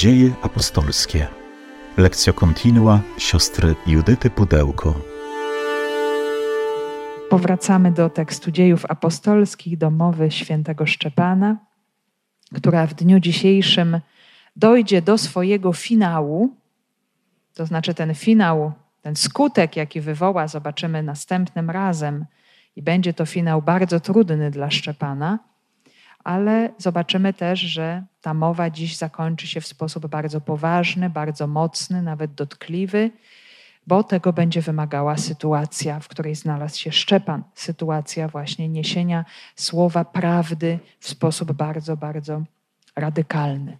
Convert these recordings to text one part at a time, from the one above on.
Dzieje apostolskie. Lekcja kontinua siostry Judyty Pudełko. Powracamy do tekstu dziejów apostolskich, do mowy świętego Szczepana, która w dniu dzisiejszym dojdzie do swojego finału. To znaczy, ten finał, ten skutek, jaki wywoła, zobaczymy następnym razem, i będzie to finał bardzo trudny dla Szczepana ale zobaczymy też, że ta mowa dziś zakończy się w sposób bardzo poważny, bardzo mocny, nawet dotkliwy, bo tego będzie wymagała sytuacja, w której znalazł się Szczepan. Sytuacja właśnie niesienia słowa prawdy w sposób bardzo, bardzo radykalny.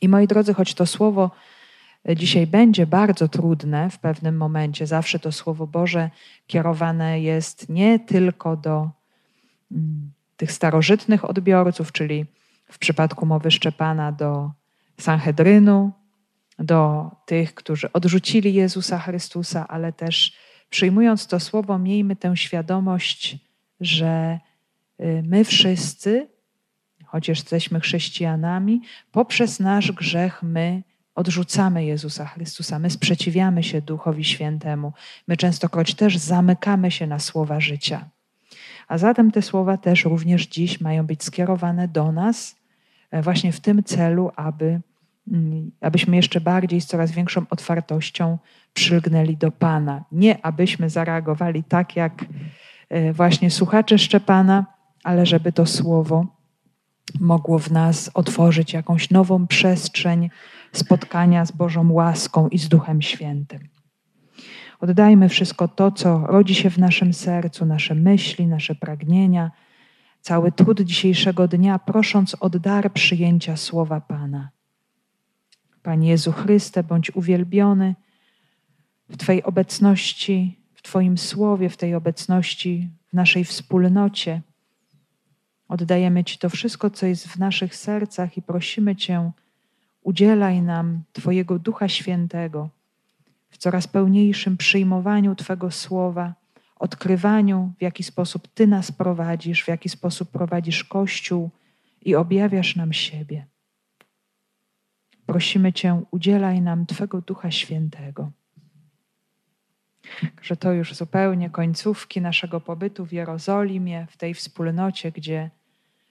I moi drodzy, choć to słowo dzisiaj będzie bardzo trudne w pewnym momencie, zawsze to słowo Boże kierowane jest nie tylko do mm, tych starożytnych odbiorców, czyli w przypadku mowy Szczepana do Sanhedrynu, do tych, którzy odrzucili Jezusa Chrystusa, ale też przyjmując to słowo, miejmy tę świadomość, że y, my wszyscy, chociaż jesteśmy chrześcijanami, poprzez nasz grzech my odrzucamy Jezusa Chrystusa, my sprzeciwiamy się Duchowi Świętemu, my częstokroć też zamykamy się na słowa życia. A zatem te słowa też również dziś mają być skierowane do nas e, właśnie w tym celu, aby, mm, abyśmy jeszcze bardziej z coraz większą otwartością przylgnęli do Pana. Nie abyśmy zareagowali tak jak e, właśnie słuchacze Szczepana, ale żeby to słowo mogło w nas otworzyć jakąś nową przestrzeń spotkania z Bożą łaską i z Duchem Świętym. Oddajmy wszystko to, co rodzi się w naszym sercu, nasze myśli, nasze pragnienia, cały trud dzisiejszego dnia, prosząc o dar przyjęcia słowa Pana. Panie Jezu Chryste, bądź uwielbiony w Twojej obecności, w Twoim słowie, w tej obecności, w naszej wspólnocie. Oddajemy Ci to wszystko, co jest w naszych sercach i prosimy Cię, udzielaj nam Twojego Ducha Świętego w coraz pełniejszym przyjmowaniu Twego słowa, odkrywaniu, w jaki sposób Ty nas prowadzisz, w jaki sposób prowadzisz Kościół i objawiasz nam siebie. Prosimy Cię, udzielaj nam Twego Ducha Świętego. Że to już zupełnie końcówki naszego pobytu w Jerozolimie, w tej wspólnocie, gdzie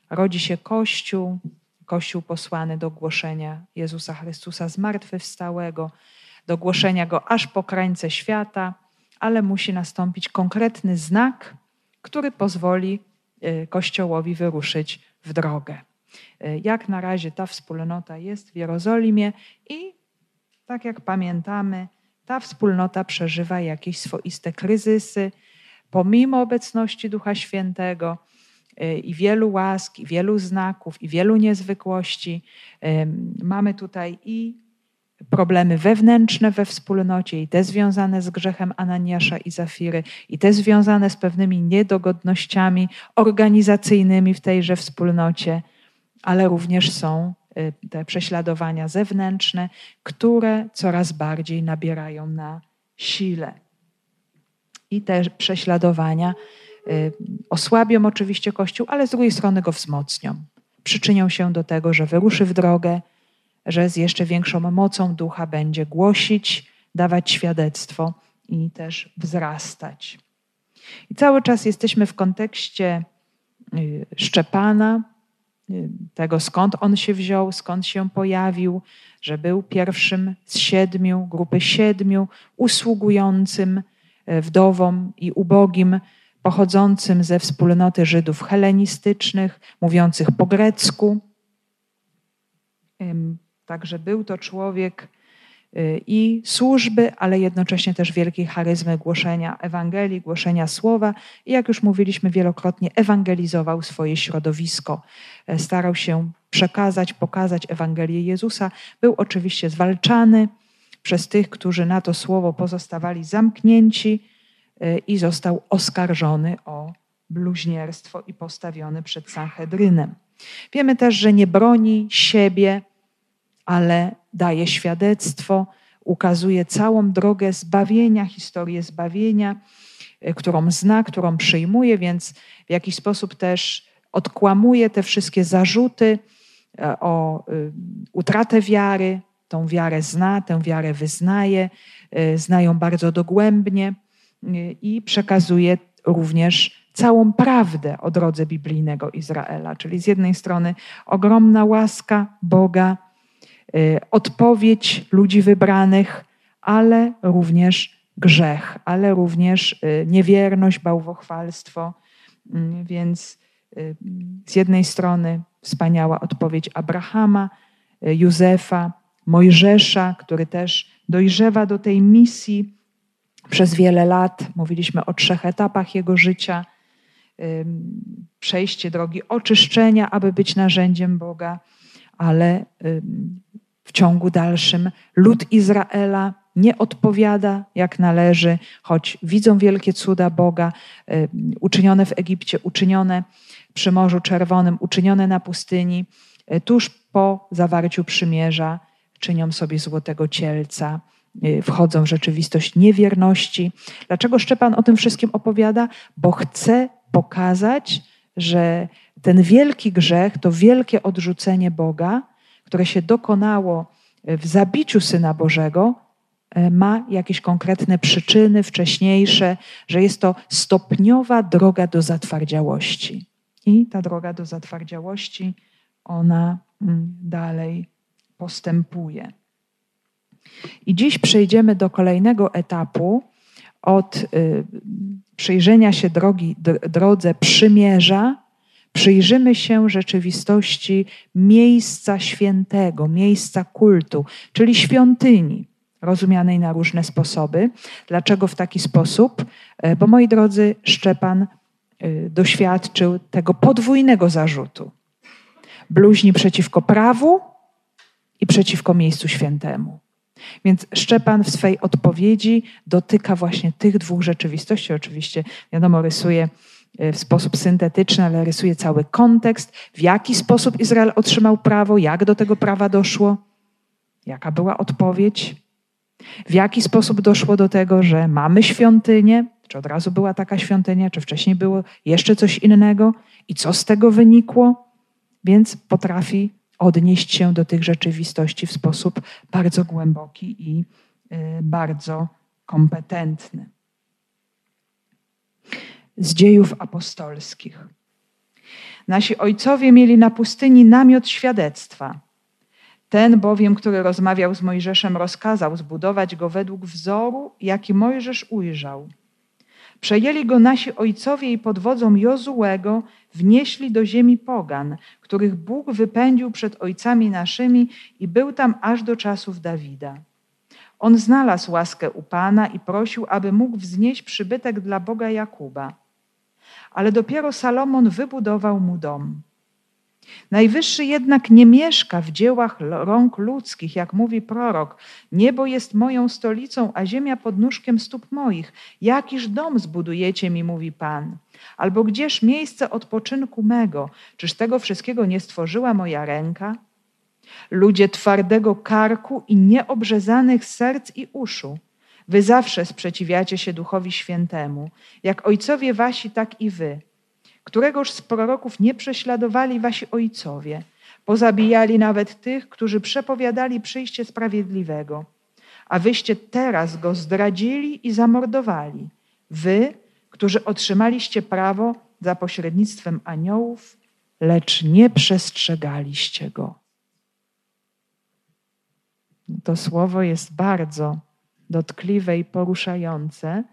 rodzi się Kościół, Kościół posłany do głoszenia Jezusa Chrystusa zmartwychwstałego, do głoszenia go aż po krańce świata, ale musi nastąpić konkretny znak, który pozwoli y, Kościołowi wyruszyć w drogę. Y, jak na razie ta wspólnota jest w Jerozolimie i tak jak pamiętamy, ta wspólnota przeżywa jakieś swoiste kryzysy, pomimo obecności Ducha Świętego y, i wielu łask, i wielu znaków, i wielu niezwykłości. Mamy tutaj i problemy wewnętrzne we wspólnocie i te związane z grzechem Ananiasza i Zafiry, i te związane z pewnymi niedogodnościami organizacyjnymi w tejże wspólnocie, ale również są y, te prześladowania zewnętrzne, które coraz bardziej nabierają na sile. I te prześladowania y, osłabią oczywiście Kościół, ale z drugiej strony go wzmocnią. Przyczynią się do tego, że wyruszy w drogę, że z jeszcze większą mocą ducha będzie głosić, dawać świadectwo i też wzrastać. I cały czas jesteśmy w kontekście y, Szczepana, y, tego skąd on się wziął, skąd się pojawił, że był pierwszym z siedmiu, grupy siedmiu, usługującym y, wdowom i ubogim, pochodzącym ze wspólnoty Żydów helenistycznych, mówiących po grecku. Także był to człowiek y, i służby, ale jednocześnie też wielkiej charyzmy głoszenia Ewangelii, głoszenia słowa i jak już mówiliśmy wielokrotnie, ewangelizował swoje środowisko. E, starał się przekazać, pokazać Ewangelię Jezusa. Był oczywiście zwalczany przez tych, którzy na to słowo pozostawali zamknięci e, i został oskarżony o bluźnierstwo i postawiony przed Sanhedrynem. Wiemy też, że nie broni siebie, ale daje świadectwo, ukazuje całą drogę zbawienia, historię zbawienia, e, którą zna, którą przyjmuje, więc w jakiś sposób też odkłamuje te wszystkie zarzuty o utratę wiary, tą wiarę zna, tę wiarę wyznaje, znają bardzo dogłębnie i przekazuje również całą prawdę o drodze biblijnego Izraela. Czyli z jednej strony ogromna łaska Boga, y, odpowiedź ludzi wybranych, ale również grzech, ale również y, niewierność, bałwochwalstwo. Mm, więc y, z jednej strony wspaniała odpowiedź Abrahama, Józefa, Mojżesza, który też dojrzewa do tej misji przez wiele lat. Mówiliśmy o trzech etapach jego życia przejście drogi oczyszczenia, aby być narzędziem Boga, ale w ciągu dalszym lud Izraela nie odpowiada jak należy, choć widzą wielkie cuda Boga, uczynione w Egipcie, uczynione przy Morzu Czerwonym, uczynione na pustyni, e, tuż po zawarciu przymierza czynią sobie złotego cielca, e, wchodzą w rzeczywistość niewierności. Dlaczego Szczepan o tym wszystkim opowiada? Bo chce pokazać, że ten wielki grzech, to wielkie odrzucenie Boga, które się dokonało w zabiciu Syna Bożego, e, ma jakieś konkretne przyczyny wcześniejsze, że jest to stopniowa droga do zatwardziałości. I ta droga do zatwardziałości, ona mm, dalej postępuje. I dziś przejdziemy do kolejnego etapu od y, przyjrzenia się drogi, drodze przymierza, przyjrzymy się rzeczywistości miejsca świętego, miejsca kultu, czyli świątyni, rozumianej na różne sposoby. Dlaczego w taki sposób? E, bo moi drodzy, Szczepan y, doświadczył tego podwójnego zarzutu. Bluźni przeciwko prawu i przeciwko miejscu świętemu. Więc Szczepan w swej odpowiedzi dotyka właśnie tych dwóch rzeczywistości. Oczywiście, wiadomo, rysuje e, w sposób syntetyczny, ale rysuje cały kontekst, w jaki sposób Izrael otrzymał prawo, jak do tego prawa doszło, jaka była odpowiedź, w jaki sposób doszło do tego, że mamy świątynię, czy od razu była taka świątynia, czy wcześniej było jeszcze coś innego i co z tego wynikło. Więc potrafi odnieść się do tych rzeczywistości w sposób bardzo głęboki i y, bardzo kompetentny. Z dziejów apostolskich. Nasi ojcowie mieli na pustyni namiot świadectwa. Ten bowiem, który rozmawiał z Mojżeszem, rozkazał zbudować go według wzoru, jaki Mojżesz ujrzał. Przejęli go nasi ojcowie i pod wodzą Jozułego wnieśli do ziemi pogan, których Bóg wypędził przed ojcami naszymi i był tam aż do czasów Dawida. On znalazł łaskę u Pana i prosił, aby mógł wznieść przybytek dla Boga Jakuba. Ale dopiero Salomon wybudował mu dom. Najwyższy jednak nie mieszka w dziełach rąk ludzkich, jak mówi prorok. Niebo jest moją stolicą, a ziemia pod nóżkiem stóp moich. Jakiż dom zbudujecie mi, mówi Pan? Albo gdzież miejsce odpoczynku mego? Czyż tego wszystkiego nie stworzyła moja ręka? Ludzie twardego karku i nieobrzezanych serc i uszu. Wy zawsze sprzeciwiacie się Duchowi Świętemu. Jak ojcowie wasi, tak i wy. Któregoż z proroków nie prześladowali wasi ojcowie? Pozabijali nawet tych, którzy przepowiadali przyjście sprawiedliwego. A wyście teraz go zdradzili i zamordowali. Wy, którzy otrzymaliście prawo za pośrednictwem aniołów, lecz nie przestrzegaliście go. To słowo jest bardzo dotkliwe i poruszające,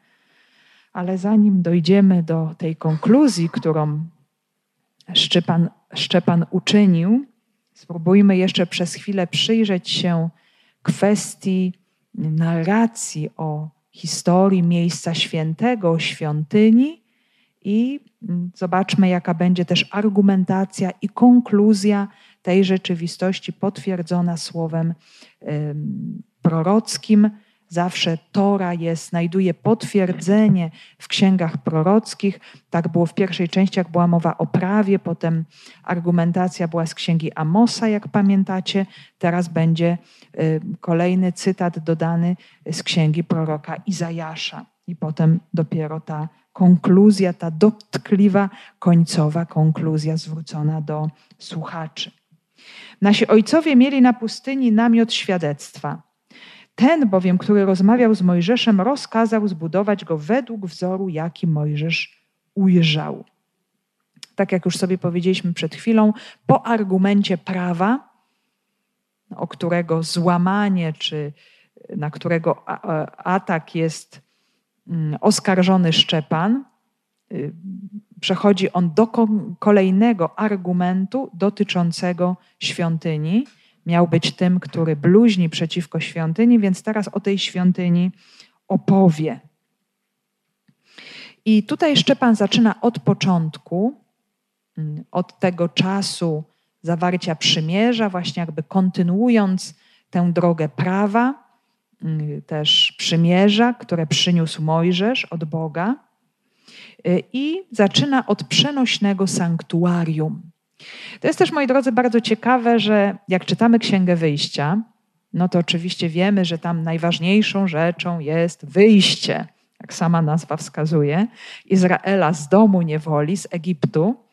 ale zanim dojdziemy do tej konkluzji, którą Szczepan, Szczepan uczynił, spróbujmy jeszcze przez chwilę przyjrzeć się kwestii narracji o historii miejsca świętego, świątyni i zobaczmy, jaka będzie też argumentacja i konkluzja tej rzeczywistości potwierdzona słowem prorockim. Zawsze Tora jest, znajduje potwierdzenie w księgach prorockich. Tak było w pierwszej części, jak była mowa o prawie, potem argumentacja była z księgi Amosa, jak pamiętacie. Teraz będzie y, kolejny cytat dodany z księgi proroka Izajasza. I potem dopiero ta konkluzja, ta dotkliwa, końcowa konkluzja zwrócona do słuchaczy. Nasi ojcowie mieli na pustyni namiot świadectwa. Ten bowiem, który rozmawiał z Mojżeszem, rozkazał zbudować go według wzoru, jaki Mojżesz ujrzał. Tak jak już sobie powiedzieliśmy przed chwilą, po argumencie prawa, o którego złamanie czy na którego atak jest mm, oskarżony Szczepan, y, przechodzi on do kolejnego argumentu dotyczącego świątyni. Miał być tym, który bluźni przeciwko świątyni, więc teraz o tej świątyni opowie. I tutaj Szczepan zaczyna od początku, mm, od tego czasu zawarcia przymierza, właśnie jakby kontynuując tę drogę prawa, mm, też przymierza, które przyniósł Mojżesz od Boga. Y, I zaczyna od przenośnego sanktuarium. To jest też, moi drodzy, bardzo ciekawe, że jak czytamy Księgę Wyjścia, no to oczywiście wiemy, że tam najważniejszą rzeczą jest wyjście, jak sama nazwa wskazuje, Izraela z domu niewoli, z Egiptu.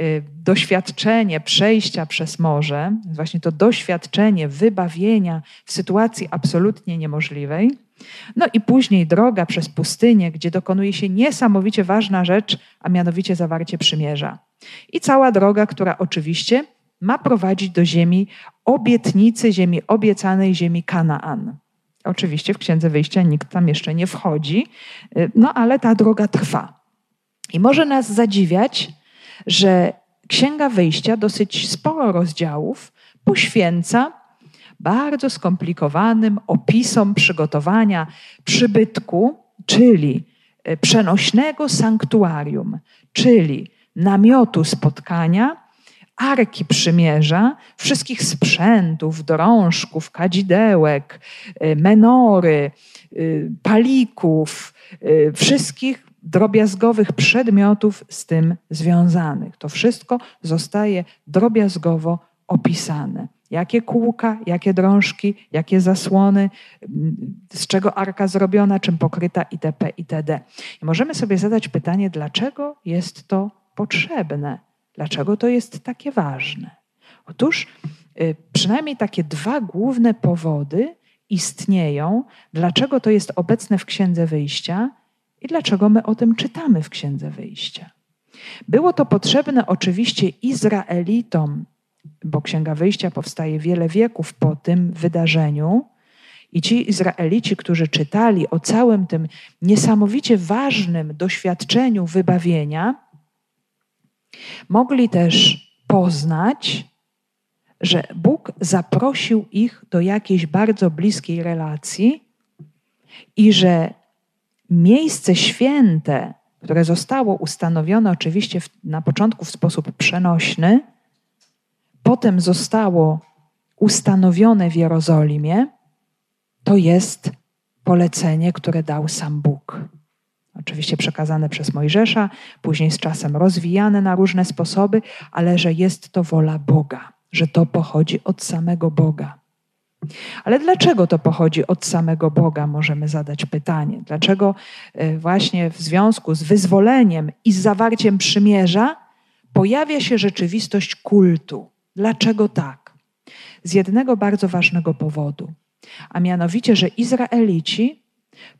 Y, doświadczenie przejścia przez morze, właśnie to doświadczenie wybawienia w sytuacji absolutnie niemożliwej, no i później droga przez pustynię, gdzie dokonuje się niesamowicie ważna rzecz, a mianowicie zawarcie przymierza. I cała droga, która oczywiście ma prowadzić do ziemi obietnicy, ziemi obiecanej, ziemi Kanaan. Oczywiście w Księdze Wyjścia nikt tam jeszcze nie wchodzi, y, no ale ta droga trwa. I może nas zadziwiać, że Księga Wyjścia dosyć sporo rozdziałów poświęca bardzo skomplikowanym opisom przygotowania przybytku, czyli e, przenośnego sanktuarium, czyli namiotu spotkania, arki przymierza, wszystkich sprzętów, drążków, kadzidełek, e, menory, e, palików, wszystkich drobiazgowych przedmiotów z tym związanych. To wszystko zostaje drobiazgowo opisane. Jakie kółka, jakie drążki, jakie zasłony, z czego arka zrobiona, czym pokryta itp. itd. I możemy sobie zadać pytanie, dlaczego jest to potrzebne? Dlaczego to jest takie ważne? Otóż y, przynajmniej takie dwa główne powody istnieją, dlaczego to jest obecne w Księdze Wyjścia i dlaczego my o tym czytamy w Księdze Wyjścia. Było to potrzebne oczywiście Izraelitom bo Księga Wyjścia powstaje wiele wieków po tym wydarzeniu. I ci Izraelici, którzy czytali o całym tym niesamowicie ważnym doświadczeniu wybawienia, mogli też poznać, że Bóg zaprosił ich do jakiejś bardzo bliskiej relacji i że miejsce święte, które zostało ustanowione oczywiście na początku w sposób przenośny, potem zostało ustanowione w Jerozolimie, to jest polecenie, które dał sam Bóg. Oczywiście przekazane przez Mojżesza, później z czasem rozwijane na różne sposoby, ale że jest to wola Boga, że to pochodzi od samego Boga. Ale dlaczego to pochodzi od samego Boga, możemy zadać pytanie. Dlaczego e, właśnie w związku z wyzwoleniem i z zawarciem przymierza pojawia się rzeczywistość kultu? Dlaczego tak? Z jednego bardzo ważnego powodu, a mianowicie, że Izraelici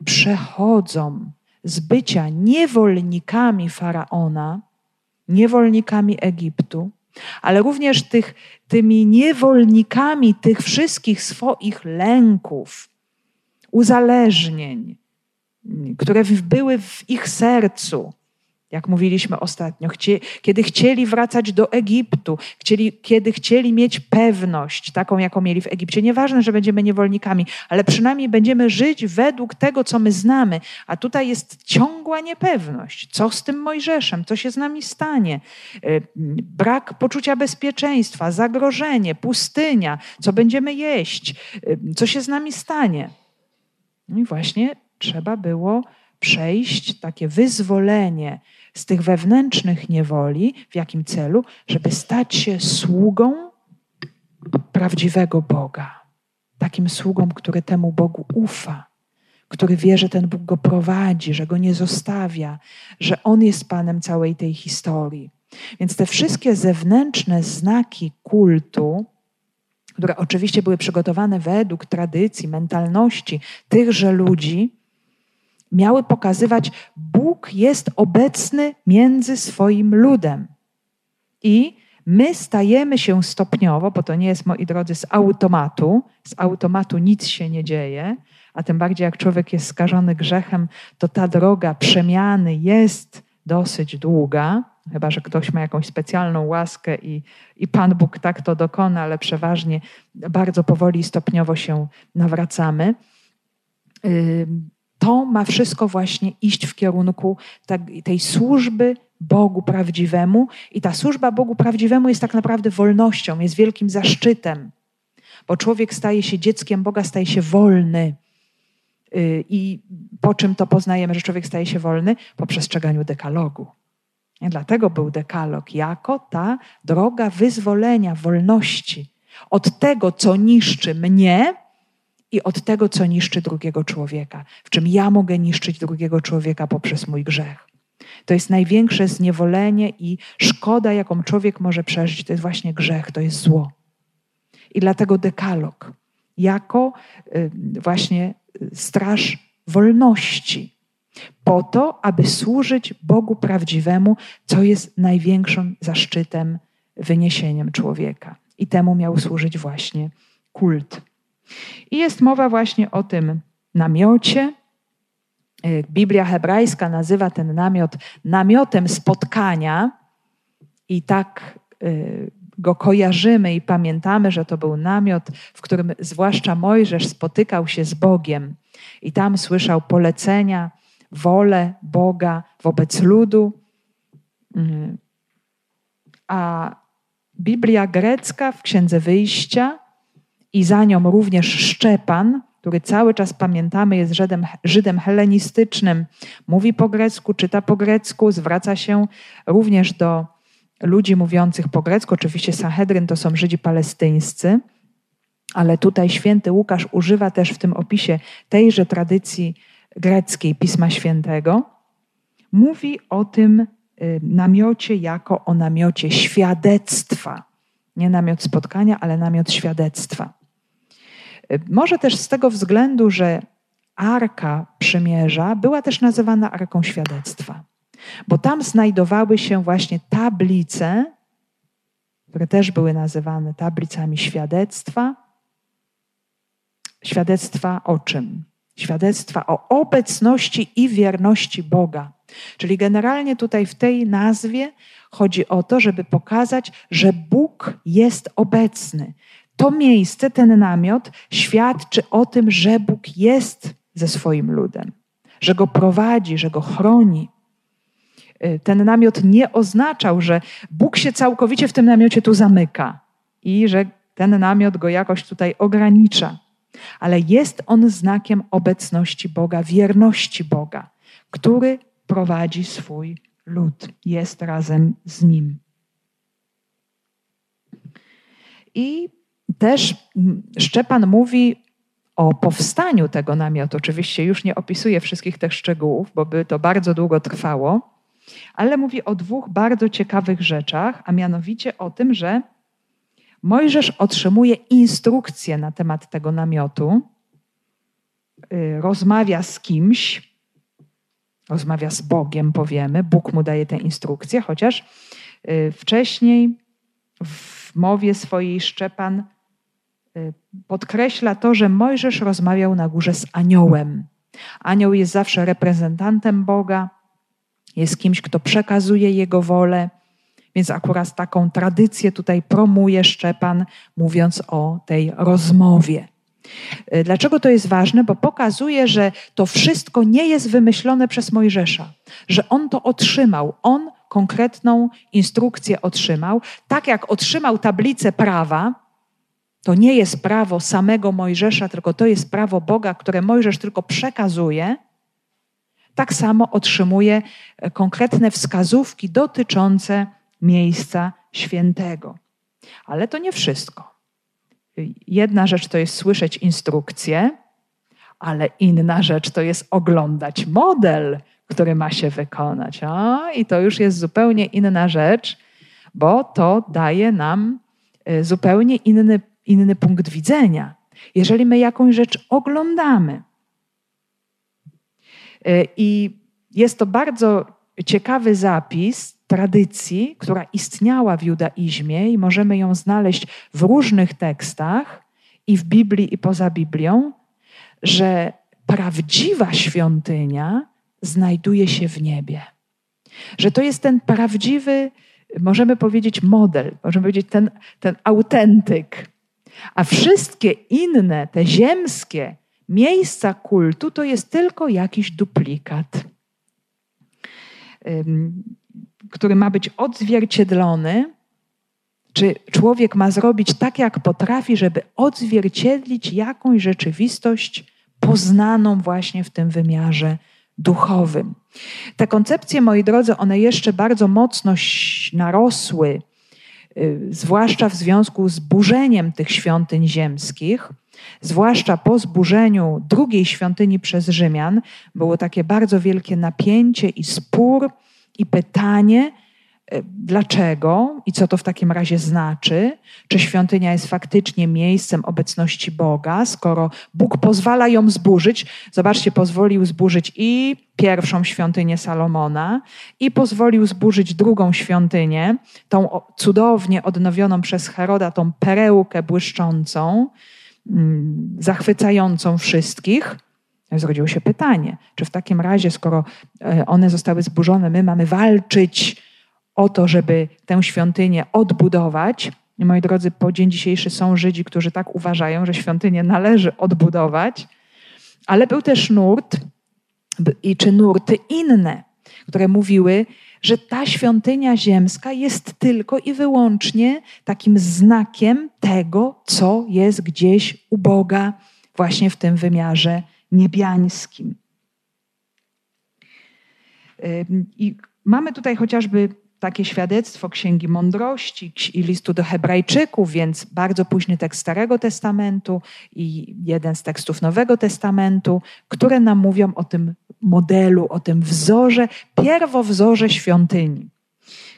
przechodzą z bycia niewolnikami faraona, niewolnikami Egiptu, ale również tych, tymi niewolnikami tych wszystkich swoich lęków, uzależnień, które były w ich sercu, jak mówiliśmy ostatnio, kiedy chcieli wracać do Egiptu, chcieli, kiedy chcieli mieć pewność, taką jaką mieli w Egipcie. Nieważne, że będziemy niewolnikami, ale przynajmniej będziemy żyć według tego, co my znamy. A tutaj jest ciągła niepewność. Co z tym Mojżeszem? Co się z nami stanie? Y, brak poczucia bezpieczeństwa, zagrożenie, pustynia, co będziemy jeść, y, co się z nami stanie. No i właśnie trzeba było przejść takie wyzwolenie z tych wewnętrznych niewoli. W jakim celu? Żeby stać się sługą prawdziwego Boga. Takim sługą, który temu Bogu ufa, który wie, że ten Bóg go prowadzi, że go nie zostawia, że on jest Panem całej tej historii. Więc te wszystkie zewnętrzne znaki kultu, które oczywiście były przygotowane według tradycji, mentalności tychże ludzi, miały pokazywać, Bóg jest obecny między swoim ludem. I my stajemy się stopniowo, bo to nie jest, moi drodzy, z automatu, z automatu nic się nie dzieje, a tym bardziej jak człowiek jest skażony grzechem, to ta droga przemiany jest dosyć długa, chyba że ktoś ma jakąś specjalną łaskę i, i Pan Bóg tak to dokona, ale przeważnie bardzo powoli i stopniowo się nawracamy. To ma wszystko właśnie iść w kierunku tej służby Bogu prawdziwemu, i ta służba Bogu prawdziwemu jest tak naprawdę wolnością, jest wielkim zaszczytem, bo człowiek staje się dzieckiem Boga, staje się wolny. Y, I po czym to poznajemy, że człowiek staje się wolny? Po przestrzeganiu dekalogu. I dlatego był dekalog, jako ta droga wyzwolenia, wolności od tego, co niszczy mnie i od tego, co niszczy drugiego człowieka, w czym ja mogę niszczyć drugiego człowieka poprzez mój grzech. To jest największe zniewolenie i szkoda, jaką człowiek może przeżyć, to jest właśnie grzech, to jest zło. I dlatego dekalog, jako y, właśnie straż wolności, po to, aby służyć Bogu prawdziwemu, co jest największym zaszczytem, wyniesieniem człowieka. I temu miał służyć właśnie kult. I jest mowa właśnie o tym namiocie. Y, Biblia hebrajska nazywa ten namiot namiotem spotkania, i tak y, go kojarzymy i pamiętamy, że to był namiot, w którym zwłaszcza Mojżesz spotykał się z Bogiem i tam słyszał polecenia, wolę Boga wobec ludu. Mm. A Biblia grecka w Księdze Wyjścia i za nią również Szczepan, który cały czas pamiętamy jest Żydem, Żydem helenistycznym, mówi po grecku, czyta po grecku, zwraca się również do ludzi mówiących po grecku. Oczywiście Sanhedryn to są Żydzi palestyńscy, ale tutaj święty Łukasz używa też w tym opisie tejże tradycji greckiej Pisma Świętego. Mówi o tym y, namiocie jako o namiocie świadectwa. Nie namiot spotkania, ale namiot świadectwa. Y, może też z tego względu, że Arka Przymierza była też nazywana Arką Świadectwa bo tam znajdowały się właśnie tablice, które też były nazywane tablicami świadectwa. Świadectwa o czym? Świadectwa o obecności i wierności Boga. Czyli generalnie tutaj w tej nazwie chodzi o to, żeby pokazać, że Bóg jest obecny. To miejsce, ten namiot świadczy o tym, że Bóg jest ze swoim ludem, że go prowadzi, że go chroni. Y, ten namiot nie oznaczał, że Bóg się całkowicie w tym namiocie tu zamyka i że ten namiot go jakoś tutaj ogranicza. Ale jest on znakiem obecności Boga, wierności Boga, który prowadzi swój lud, jest razem z nim. I też Szczepan mówi o powstaniu tego namiotu. Oczywiście już nie opisuję wszystkich tych szczegółów, bo by to bardzo długo trwało ale mówi o dwóch bardzo ciekawych rzeczach, a mianowicie o tym, że Mojżesz otrzymuje instrukcje na temat tego namiotu, y, rozmawia z kimś, rozmawia z Bogiem, powiemy, Bóg mu daje te instrukcje, chociaż y, wcześniej w mowie swojej Szczepan y, podkreśla to, że Mojżesz rozmawiał na górze z aniołem. Anioł jest zawsze reprezentantem Boga, jest kimś, kto przekazuje Jego wolę. Więc akurat taką tradycję tutaj promuje Szczepan, mówiąc o tej rozmowie. Y, dlaczego to jest ważne? Bo pokazuje, że to wszystko nie jest wymyślone przez Mojżesza, że on to otrzymał. On konkretną instrukcję otrzymał. Tak jak otrzymał tablicę prawa, to nie jest prawo samego Mojżesza, tylko to jest prawo Boga, które Mojżesz tylko przekazuje tak samo otrzymuje e, konkretne wskazówki dotyczące miejsca świętego. Ale to nie wszystko. Jedna rzecz to jest słyszeć instrukcje, ale inna rzecz to jest oglądać model, który ma się wykonać. O, I to już jest zupełnie inna rzecz, bo to daje nam y, zupełnie inny, inny punkt widzenia. Jeżeli my jakąś rzecz oglądamy, y, i jest to bardzo ciekawy zapis tradycji, która istniała w judaizmie i możemy ją znaleźć w różnych tekstach i w Biblii, i poza Biblią, że prawdziwa świątynia znajduje się w niebie. Że to jest ten prawdziwy, możemy powiedzieć, model, możemy powiedzieć, ten, ten autentyk. A wszystkie inne, te ziemskie miejsca kultu, to jest tylko jakiś duplikat, który ma być odzwierciedlony. Czy człowiek ma zrobić tak, jak potrafi, żeby odzwierciedlić jakąś rzeczywistość poznaną właśnie w tym wymiarze duchowym. Te koncepcje, moi drodzy, one jeszcze bardzo mocno narosły, y, zwłaszcza w związku z burzeniem tych świątyń ziemskich, zwłaszcza po zburzeniu drugiej świątyni przez Rzymian. Było takie bardzo wielkie napięcie i spór i pytanie, E, dlaczego i co to w takim razie znaczy? Czy świątynia jest faktycznie miejscem obecności Boga, skoro Bóg pozwala ją zburzyć? Zobaczcie, pozwolił zburzyć i pierwszą świątynię Salomona, i pozwolił zburzyć drugą świątynię, tą cudownie odnowioną przez Heroda, tą perełkę błyszczącą, mm, zachwycającą wszystkich. Zrodziło się pytanie, czy w takim razie, skoro e, one zostały zburzone, my mamy walczyć o to, żeby tę świątynię odbudować. I moi drodzy, po dzień dzisiejszy są Żydzi, którzy tak uważają, że świątynię należy odbudować, ale był też nurt, i czy nurty inne, które mówiły, że ta świątynia ziemska jest tylko i wyłącznie takim znakiem tego, co jest gdzieś u Boga, właśnie w tym wymiarze niebiańskim. I mamy tutaj chociażby takie świadectwo Księgi Mądrości i listu do Hebrajczyków, więc bardzo późny tekst Starego Testamentu i jeden z tekstów Nowego Testamentu, które nam mówią o tym modelu, o tym wzorze, pierwowzorze świątyni.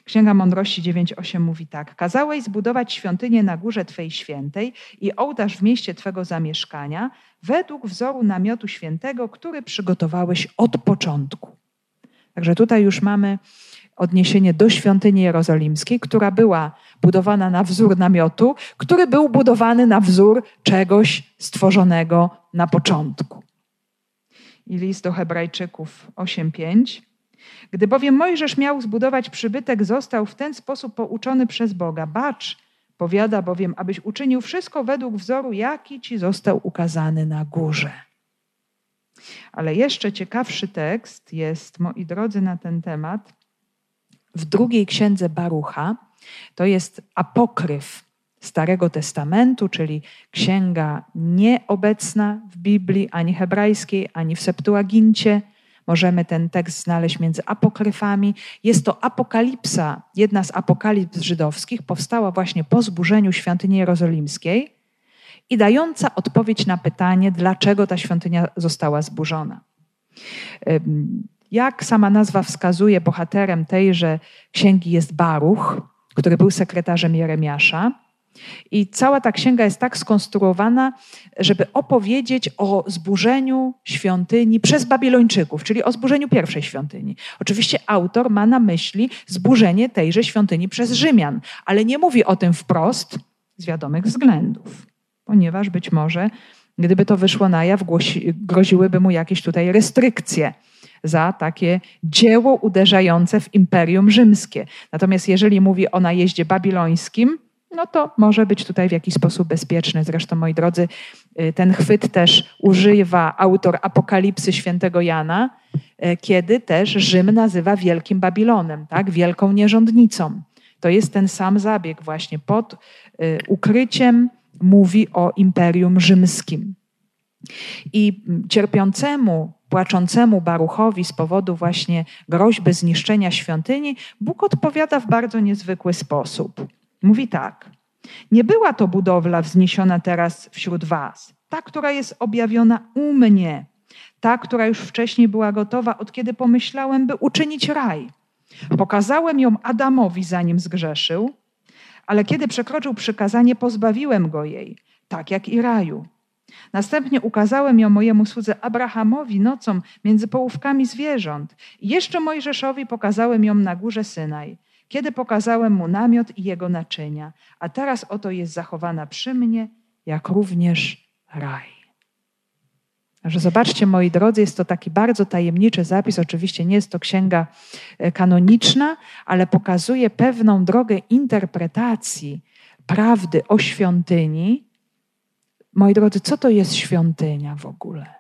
Księga Mądrości 9:8 mówi tak: Kazałeś zbudować świątynię na górze Twej świętej i ołtarz w mieście Twego zamieszkania, według wzoru namiotu świętego, który przygotowałeś od początku. Także tutaj już mamy odniesienie do świątyni jerozolimskiej, która była budowana na wzór namiotu, który był budowany na wzór czegoś stworzonego na początku. I list do Hebrajczyków 8:5. Gdy bowiem Mojżesz miał zbudować przybytek, został w ten sposób pouczony przez Boga. Bacz, powiada bowiem, abyś uczynił wszystko według wzoru, jaki ci został ukazany na górze. Ale jeszcze ciekawszy tekst jest, moi drodzy, na ten temat w drugiej księdze Barucha, to jest apokryf Starego Testamentu, czyli księga nieobecna w Biblii, ani hebrajskiej, ani w Septuagincie. Możemy ten tekst znaleźć między apokryfami. Jest to apokalipsa, jedna z apokalips żydowskich, powstała właśnie po zburzeniu świątyni jerozolimskiej i dająca odpowiedź na pytanie, dlaczego ta świątynia została zburzona. Jak sama nazwa wskazuje, bohaterem tejże księgi jest Baruch, który był sekretarzem Jeremiasza. I cała ta księga jest tak skonstruowana, żeby opowiedzieć o zburzeniu świątyni przez Babilończyków, czyli o zburzeniu pierwszej świątyni. Oczywiście autor ma na myśli zburzenie tejże świątyni przez Rzymian, ale nie mówi o tym wprost z wiadomych względów, ponieważ być może, gdyby to wyszło na jaw, groziłyby mu jakieś tutaj restrykcje za takie dzieło uderzające w imperium rzymskie. Natomiast jeżeli mówi o najeździe babilońskim, no to może być tutaj w jakiś sposób bezpieczny. Zresztą, moi drodzy, y, ten chwyt też używa autor Apokalipsy świętego Jana, y, kiedy też Rzym nazywa Wielkim Babilonem, tak? wielką nierządnicą. To jest ten sam zabieg właśnie pod y, ukryciem mówi o imperium rzymskim. I cierpiącemu płaczącemu Baruchowi z powodu właśnie groźby zniszczenia świątyni, Bóg odpowiada w bardzo niezwykły sposób. Mówi tak: Nie była to budowla wzniesiona teraz wśród Was, ta, która jest objawiona u mnie. ta, która już wcześniej była gotowa, od kiedy pomyślałem, by uczynić raj. Pokazałem ją Adamowi, zanim zgrzeszył, ale kiedy przekroczył przykazanie, pozbawiłem go jej, tak jak i raju. Następnie ukazałem ją mojemu słudze Abrahamowi nocą między połówkami zwierząt. I jeszcze Mojżeszowi pokazałem ją na górze Synaj, kiedy pokazałem mu namiot i jego naczynia. A teraz oto jest zachowana przy mnie, jak również raj. Że zobaczcie, moi drodzy, jest to taki bardzo tajemniczy zapis. Oczywiście nie jest to księga e, kanoniczna, ale pokazuje pewną drogę interpretacji prawdy o świątyni. Moi drodzy, co to jest świątynia w ogóle?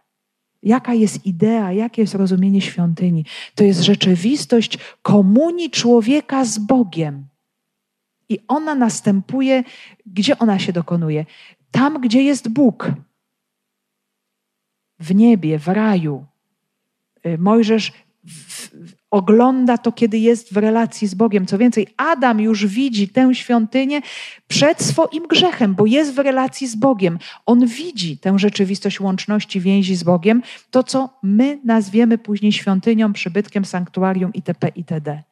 Jaka jest idea, jakie jest rozumienie świątyni? To jest rzeczywistość komunii człowieka z Bogiem. I ona następuje, gdzie ona się dokonuje? Tam, gdzie jest Bóg w niebie, w raju. Y, Mojżesz ogląda to, kiedy jest w relacji z Bogiem. Co więcej, Adam już widzi tę świątynię przed swoim grzechem, bo jest w relacji z Bogiem. On widzi tę rzeczywistość łączności więzi z Bogiem, to co my nazwiemy później świątynią, przybytkiem, sanktuarium itp. itd.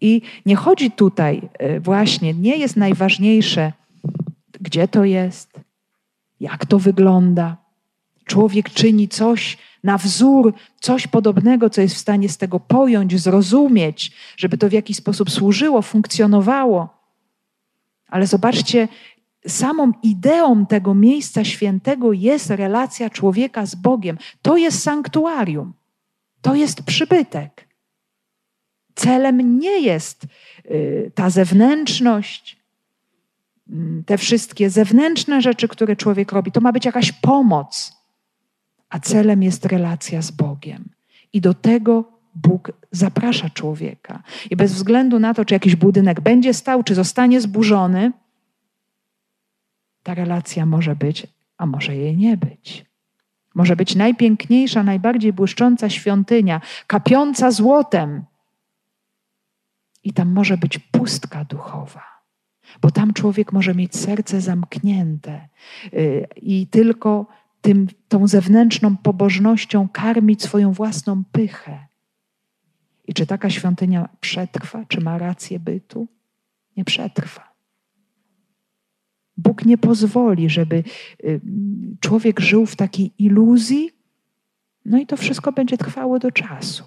I nie chodzi tutaj y, właśnie, nie jest najważniejsze, gdzie to jest, jak to wygląda, człowiek czyni coś na wzór, coś podobnego, co jest w stanie z tego pojąć, zrozumieć, żeby to w jakiś sposób służyło, funkcjonowało. Ale zobaczcie, samą ideą tego miejsca świętego jest relacja człowieka z Bogiem. To jest sanktuarium, to jest przybytek. Celem nie jest y, ta zewnętrzność, mm, te wszystkie zewnętrzne rzeczy, które człowiek robi. To ma być jakaś pomoc a celem jest relacja z Bogiem. I do tego Bóg zaprasza człowieka. I bez względu na to, czy jakiś budynek będzie stał, czy zostanie zburzony, ta relacja może być, a może jej nie być. Może być najpiękniejsza, najbardziej błyszcząca świątynia, kapiąca złotem. I tam może być pustka duchowa, bo tam człowiek może mieć serce zamknięte y, i tylko tym, tą zewnętrzną pobożnością karmić swoją własną pychę. I czy taka świątynia przetrwa, czy ma rację bytu? Nie przetrwa. Bóg nie pozwoli, żeby y, człowiek żył w takiej iluzji, no i to wszystko będzie trwało do czasu.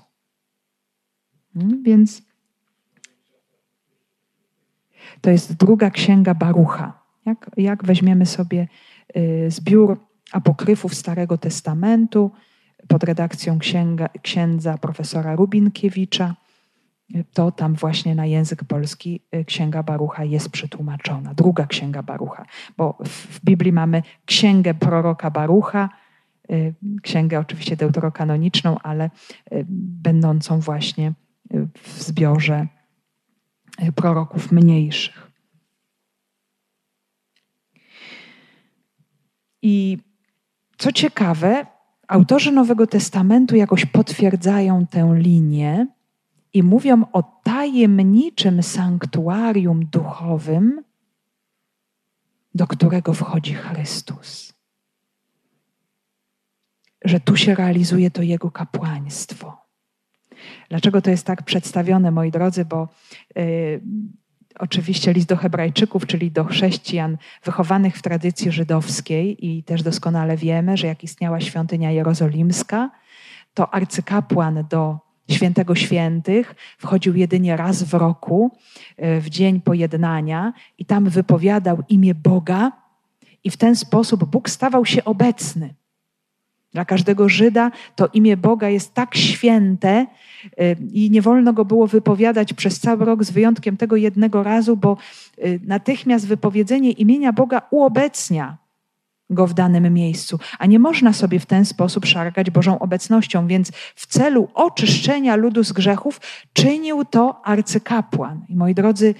Hmm? Więc to jest druga księga Barucha. Jak, jak weźmiemy sobie y, zbiór apokryfów Starego Testamentu pod redakcją księga, księdza profesora Rubinkiewicza. To tam właśnie na język polski y, księga Barucha jest przetłumaczona. Druga księga Barucha, bo w Biblii mamy księgę proroka Barucha, y, księgę oczywiście deuterokanoniczną, ale y, będącą właśnie w zbiorze proroków mniejszych. I co ciekawe, autorzy Nowego Testamentu jakoś potwierdzają tę linię i mówią o tajemniczym sanktuarium duchowym, do którego wchodzi Chrystus. Że tu się realizuje to Jego kapłaństwo. Dlaczego to jest tak przedstawione, moi drodzy? Bo yy, oczywiście list do Hebrajczyków, czyli do chrześcijan wychowanych w tradycji żydowskiej i też doskonale wiemy, że jak istniała świątynia jerozolimska, to arcykapłan do świętego świętych wchodził jedynie raz w roku, e, w dzień pojednania i tam wypowiadał imię Boga i w ten sposób Bóg stawał się obecny. Dla każdego Żyda to imię Boga jest tak święte y, i nie wolno go było wypowiadać przez cały rok, z wyjątkiem tego jednego razu, bo y, natychmiast wypowiedzenie imienia Boga uobecnia go w danym miejscu, a nie można sobie w ten sposób szargać Bożą obecnością, więc w celu oczyszczenia ludu z grzechów czynił to arcykapłan. I moi drodzy,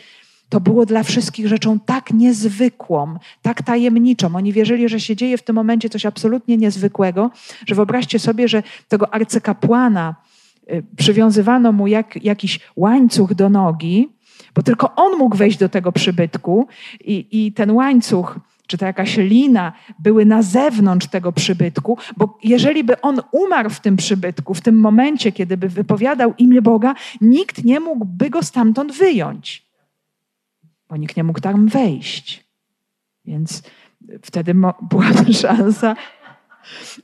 to było dla wszystkich rzeczą tak niezwykłą, tak tajemniczą. Oni wierzyli, że się dzieje w tym momencie coś absolutnie niezwykłego, że wyobraźcie sobie, że tego arcykapłana y, przywiązywano mu jak, jakiś łańcuch do nogi, bo tylko on mógł wejść do tego przybytku i, i ten łańcuch czy to jakaś lina były na zewnątrz tego przybytku, bo jeżeli by on umarł w tym przybytku, w tym momencie, kiedy by wypowiadał imię Boga, nikt nie mógłby go stamtąd wyjąć, bo nikt nie mógł tam wejść. Więc wtedy była szansa,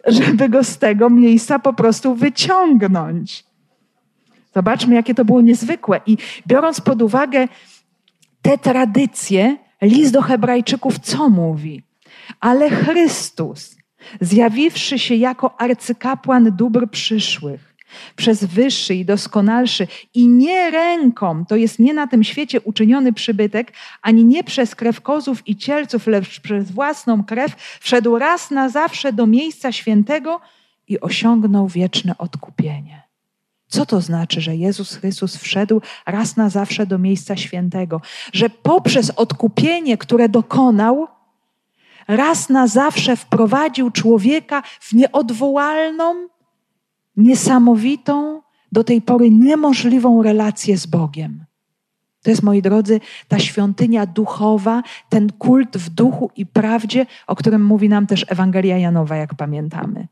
żeby go z tego miejsca po prostu wyciągnąć. Zobaczmy, jakie to było niezwykłe. I biorąc pod uwagę te tradycje, list do Hebrajczyków co mówi? Ale Chrystus, zjawiwszy się jako arcykapłan dóbr przyszłych, przez wyższy i doskonalszy i nie ręką, to jest nie na tym świecie uczyniony przybytek, ani nie przez krew kozów i cielców, lecz przez własną krew, wszedł raz na zawsze do miejsca świętego i osiągnął wieczne odkupienie. Co to znaczy, że Jezus Chrystus wszedł raz na zawsze do miejsca świętego? Że poprzez odkupienie, które dokonał, raz na zawsze wprowadził człowieka w nieodwołalną, niesamowitą, do tej pory niemożliwą relację z Bogiem. To jest, moi drodzy, ta świątynia duchowa, ten kult w duchu i prawdzie, o którym mówi nam też Ewangelia Janowa, jak pamiętamy.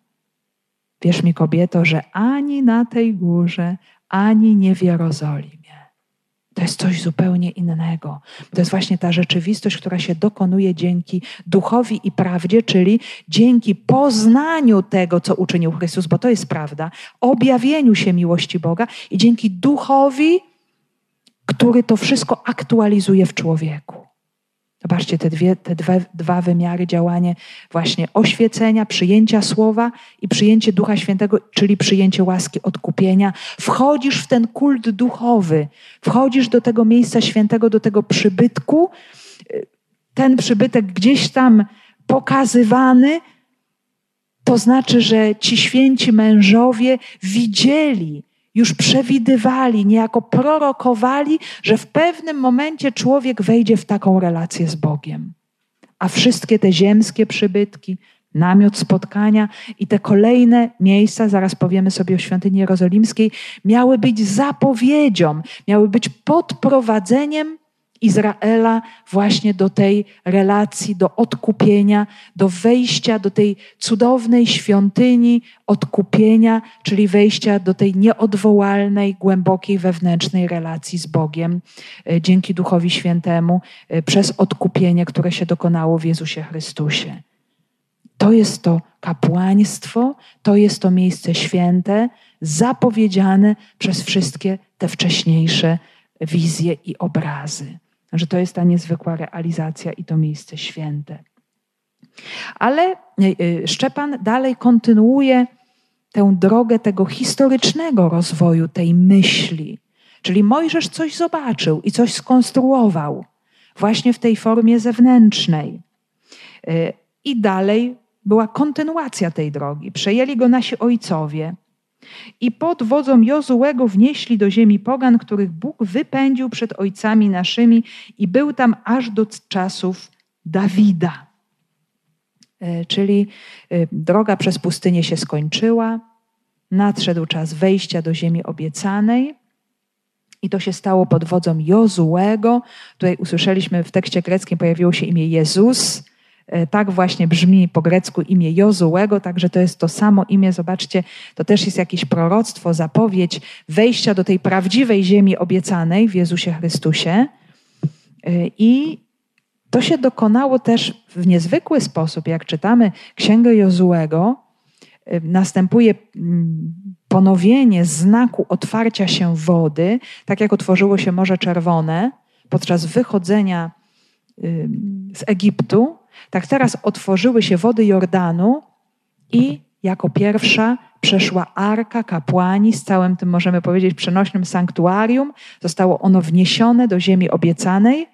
Wierz mi, kobieto, że ani na tej górze, ani nie w Jerozolimie. To jest coś zupełnie innego. To jest właśnie ta rzeczywistość, która się dokonuje dzięki duchowi i prawdzie, czyli dzięki poznaniu tego, co uczynił Chrystus, bo to jest prawda, objawieniu się miłości Boga i dzięki duchowi, który to wszystko aktualizuje w człowieku. Zobaczcie te, dwie, te dwa, dwa wymiary działania właśnie oświecenia, przyjęcia słowa i przyjęcie Ducha Świętego, czyli przyjęcie łaski odkupienia. Wchodzisz w ten kult duchowy, wchodzisz do tego miejsca świętego, do tego przybytku. Ten przybytek gdzieś tam pokazywany, to znaczy, że ci święci mężowie widzieli, już przewidywali, niejako prorokowali, że w pewnym momencie człowiek wejdzie w taką relację z Bogiem. A wszystkie te ziemskie przybytki, namiot spotkania i te kolejne miejsca, zaraz powiemy sobie o świątyni jerozolimskiej, miały być zapowiedzią, miały być podprowadzeniem Izraela właśnie do tej relacji, do odkupienia, do wejścia do tej cudownej świątyni odkupienia, czyli wejścia do tej nieodwołalnej, głębokiej wewnętrznej relacji z Bogiem e, dzięki Duchowi Świętemu e, przez odkupienie, które się dokonało w Jezusie Chrystusie. To jest to kapłaństwo, to jest to miejsce święte, zapowiedziane przez wszystkie te wcześniejsze wizje i obrazy że to jest ta niezwykła realizacja i to miejsce święte. Ale e, e, Szczepan dalej kontynuuje tę drogę tego historycznego rozwoju tej myśli. Czyli Mojżesz coś zobaczył i coś skonstruował właśnie w tej formie zewnętrznej. E, I dalej była kontynuacja tej drogi. Przejęli go nasi ojcowie, i pod wodzą Jozułego wnieśli do ziemi pogan, których Bóg wypędził przed ojcami naszymi i był tam aż do czasów Dawida. E, czyli e, droga przez pustynię się skończyła, nadszedł czas wejścia do ziemi obiecanej. I to się stało pod wodzą Jozułego. Tutaj usłyszeliśmy w tekście greckim pojawiło się imię Jezus, tak właśnie brzmi po grecku imię Jozułego, także to jest to samo imię. Zobaczcie, to też jest jakieś proroctwo, zapowiedź wejścia do tej prawdziwej ziemi obiecanej w Jezusie Chrystusie. E, I to się dokonało też w niezwykły sposób. Jak czytamy Księgę Jozułego, e, następuje mm, ponowienie znaku otwarcia się wody, tak jak otworzyło się Morze Czerwone podczas wychodzenia z Egiptu, tak teraz otworzyły się wody Jordanu i jako pierwsza przeszła arka kapłani z całym tym, możemy powiedzieć, przenośnym sanktuarium. Zostało ono wniesione do ziemi obiecanej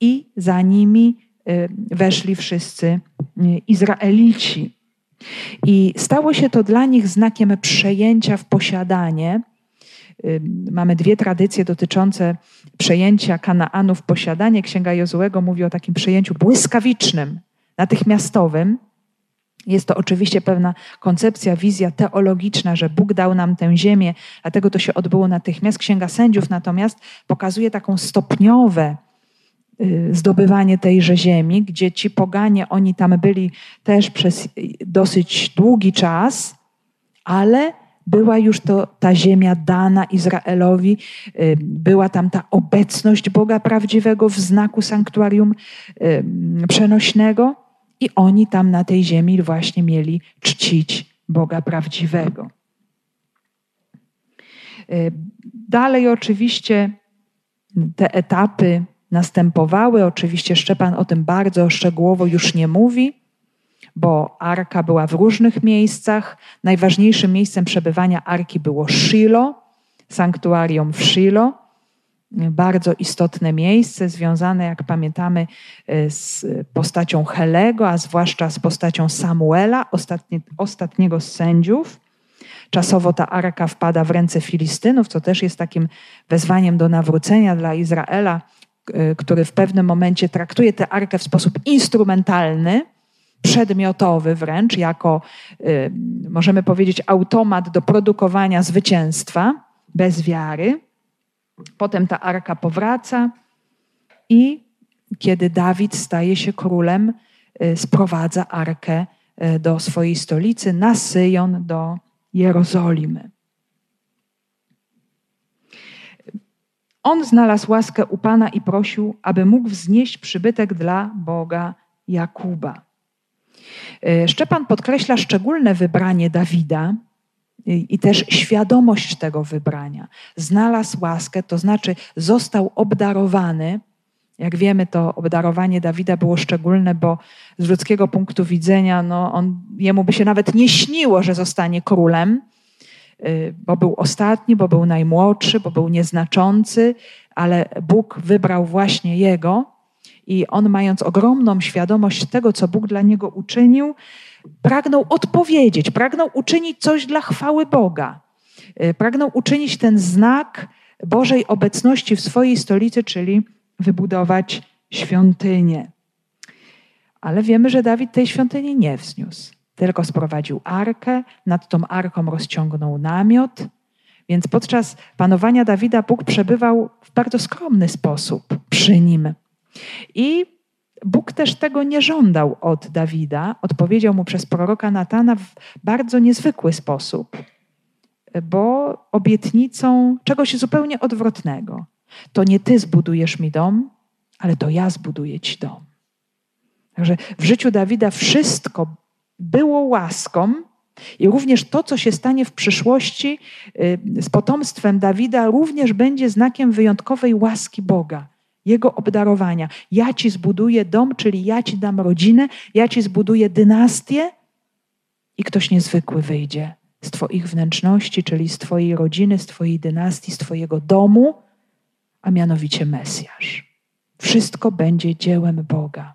i za nimi y, weszli wszyscy y, Izraelici. I stało się to dla nich znakiem przejęcia w posiadanie Mamy dwie tradycje dotyczące przejęcia Kanaanu w posiadanie. Księga Jozułego mówi o takim przejęciu błyskawicznym, natychmiastowym. Jest to oczywiście pewna koncepcja, wizja teologiczna, że Bóg dał nam tę ziemię, dlatego to się odbyło natychmiast. Księga Sędziów natomiast pokazuje taką stopniowe y, zdobywanie tejże ziemi, gdzie ci poganie, oni tam byli też przez dosyć długi czas, ale była już to, ta ziemia dana Izraelowi, y, była tam ta obecność Boga prawdziwego w znaku sanktuarium y, przenośnego i oni tam na tej ziemi właśnie mieli czcić Boga prawdziwego. Y, dalej oczywiście te etapy następowały. Oczywiście Szczepan o tym bardzo szczegółowo już nie mówi, bo arka była w różnych miejscach. Najważniejszym miejscem przebywania arki było Shilo, sanktuarium w Shilo. Bardzo istotne miejsce, związane, jak pamiętamy, z postacią Helego, a zwłaszcza z postacią Samuela, ostatnie, ostatniego z sędziów. Czasowo ta arka wpada w ręce Filistynów, co też jest takim wezwaniem do nawrócenia dla Izraela, który w pewnym momencie traktuje tę arkę w sposób instrumentalny, przedmiotowy wręcz, jako y, możemy powiedzieć automat do produkowania zwycięstwa bez wiary. Potem ta arka powraca i kiedy Dawid staje się królem, y, sprowadza arkę y, do swojej stolicy, na Syjon, do Jerozolimy. On znalazł łaskę u Pana i prosił, aby mógł wznieść przybytek dla Boga Jakuba. E, Szczepan podkreśla szczególne wybranie Dawida i też świadomość tego wybrania. Znalazł łaskę, to znaczy został obdarowany. Jak wiemy, to obdarowanie Dawida było szczególne, bo z ludzkiego punktu widzenia no, on, jemu by się nawet nie śniło, że zostanie królem, e, bo był ostatni, bo był najmłodszy, bo był nieznaczący, ale Bóg wybrał właśnie jego. I on, mając ogromną świadomość tego, co Bóg dla niego uczynił, pragnął odpowiedzieć, pragnął uczynić coś dla chwały Boga. Y, pragnął uczynić ten znak Bożej obecności w swojej stolicy, czyli wybudować świątynię. Ale wiemy, że Dawid tej świątyni nie wzniósł. Tylko sprowadził arkę, nad tą arką rozciągnął namiot. Więc podczas panowania Dawida Bóg przebywał w bardzo skromny sposób przy nim. I Bóg też tego nie żądał od Dawida. Odpowiedział mu przez proroka Natana w bardzo niezwykły sposób, bo obietnicą czegoś zupełnie odwrotnego. To nie ty zbudujesz mi dom, ale to ja zbuduję ci dom. Także w życiu Dawida wszystko było łaską, i również to, co się stanie w przyszłości y, z potomstwem Dawida, również będzie znakiem wyjątkowej łaski Boga. Jego obdarowania. Ja ci zbuduję dom, czyli ja ci dam rodzinę, ja ci zbuduję dynastię i ktoś niezwykły wyjdzie z Twoich wnętrzności, czyli z Twojej rodziny, z Twojej dynastii, z Twojego domu, a mianowicie Mesjasz. Wszystko będzie dziełem Boga.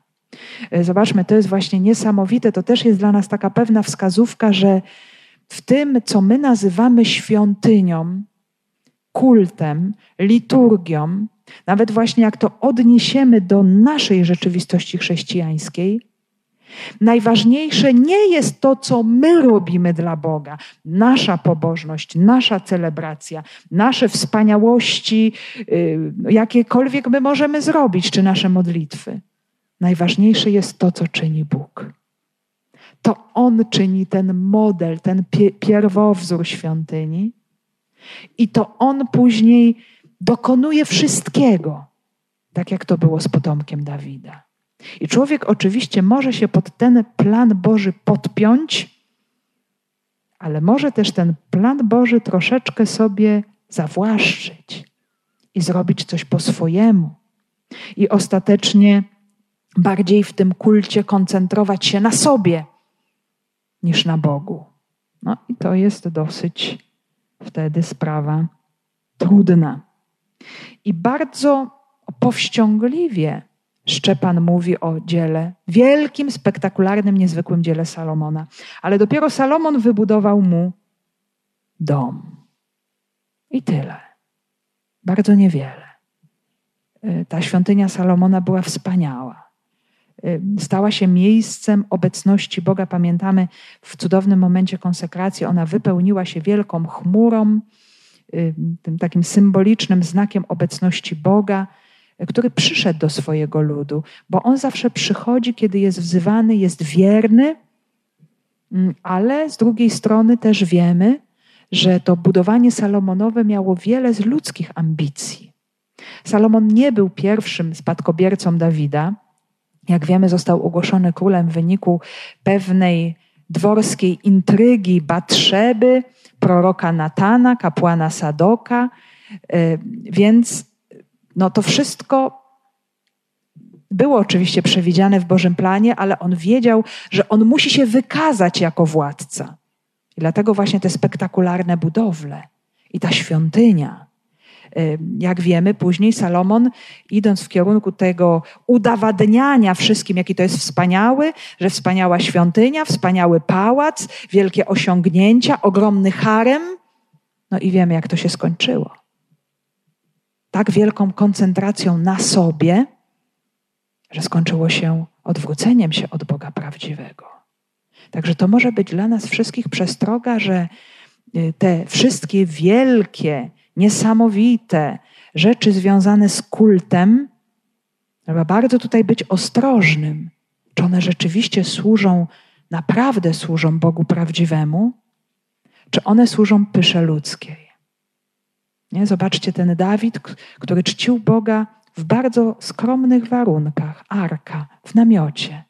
E, zobaczmy, to jest właśnie niesamowite. To też jest dla nas taka pewna wskazówka, że w tym, co my nazywamy świątynią, kultem, liturgią, nawet właśnie jak to odniesiemy do naszej rzeczywistości chrześcijańskiej, najważniejsze nie jest to, co my robimy dla Boga, nasza pobożność, nasza celebracja, nasze wspaniałości, y, jakiekolwiek my możemy zrobić, czy nasze modlitwy. Najważniejsze jest to, co czyni Bóg. To On czyni ten model, ten pierwowzór świątyni, i to On później dokonuje wszystkiego, tak jak to było z potomkiem Dawida. I człowiek oczywiście może się pod ten plan Boży podpiąć, ale może też ten plan Boży troszeczkę sobie zawłaszczyć i zrobić coś po swojemu. I ostatecznie bardziej w tym kulcie koncentrować się na sobie niż na Bogu. No i to jest dosyć wtedy sprawa trudna. I bardzo powściągliwie Szczepan mówi o dziele, wielkim, spektakularnym, niezwykłym dziele Salomona. Ale dopiero Salomon wybudował mu dom. I tyle. Bardzo niewiele. Y, ta świątynia Salomona była wspaniała. Y, stała się miejscem obecności Boga. Pamiętamy w cudownym momencie konsekracji, ona wypełniła się wielką chmurą, tym takim symbolicznym znakiem obecności Boga. który przyszedł do swojego ludu, bo on zawsze przychodzi, kiedy jest wzywany, jest wierny, ale z drugiej strony też wiemy, że to budowanie Salomonowe miało wiele z ludzkich ambicji. Salomon nie był pierwszym spadkobiercą Dawida. Jak wiemy, został ogłoszony królem w wyniku pewnej dworskiej intrygi Batrzeby, proroka Natana, kapłana Sadoka. E, więc no to wszystko było oczywiście przewidziane w Bożym planie, ale on wiedział, że on musi się wykazać jako władca. I dlatego właśnie te spektakularne budowle i ta świątynia. Jak wiemy, później Salomon, idąc w kierunku tego udowadniania wszystkim, jaki to jest wspaniały, że wspaniała świątynia, wspaniały pałac, wielkie osiągnięcia, ogromny harem, no i wiemy, jak to się skończyło. Tak wielką koncentracją na sobie, że skończyło się odwróceniem się od Boga prawdziwego. Także to może być dla nas wszystkich przestroga, że y, te wszystkie wielkie, niesamowite rzeczy związane z kultem, trzeba bardzo tutaj być ostrożnym, czy one rzeczywiście służą, naprawdę służą Bogu prawdziwemu, czy one służą pysze ludzkiej. Nie? Zobaczcie ten Dawid, który czcił Boga w bardzo skromnych warunkach, arka, w namiocie.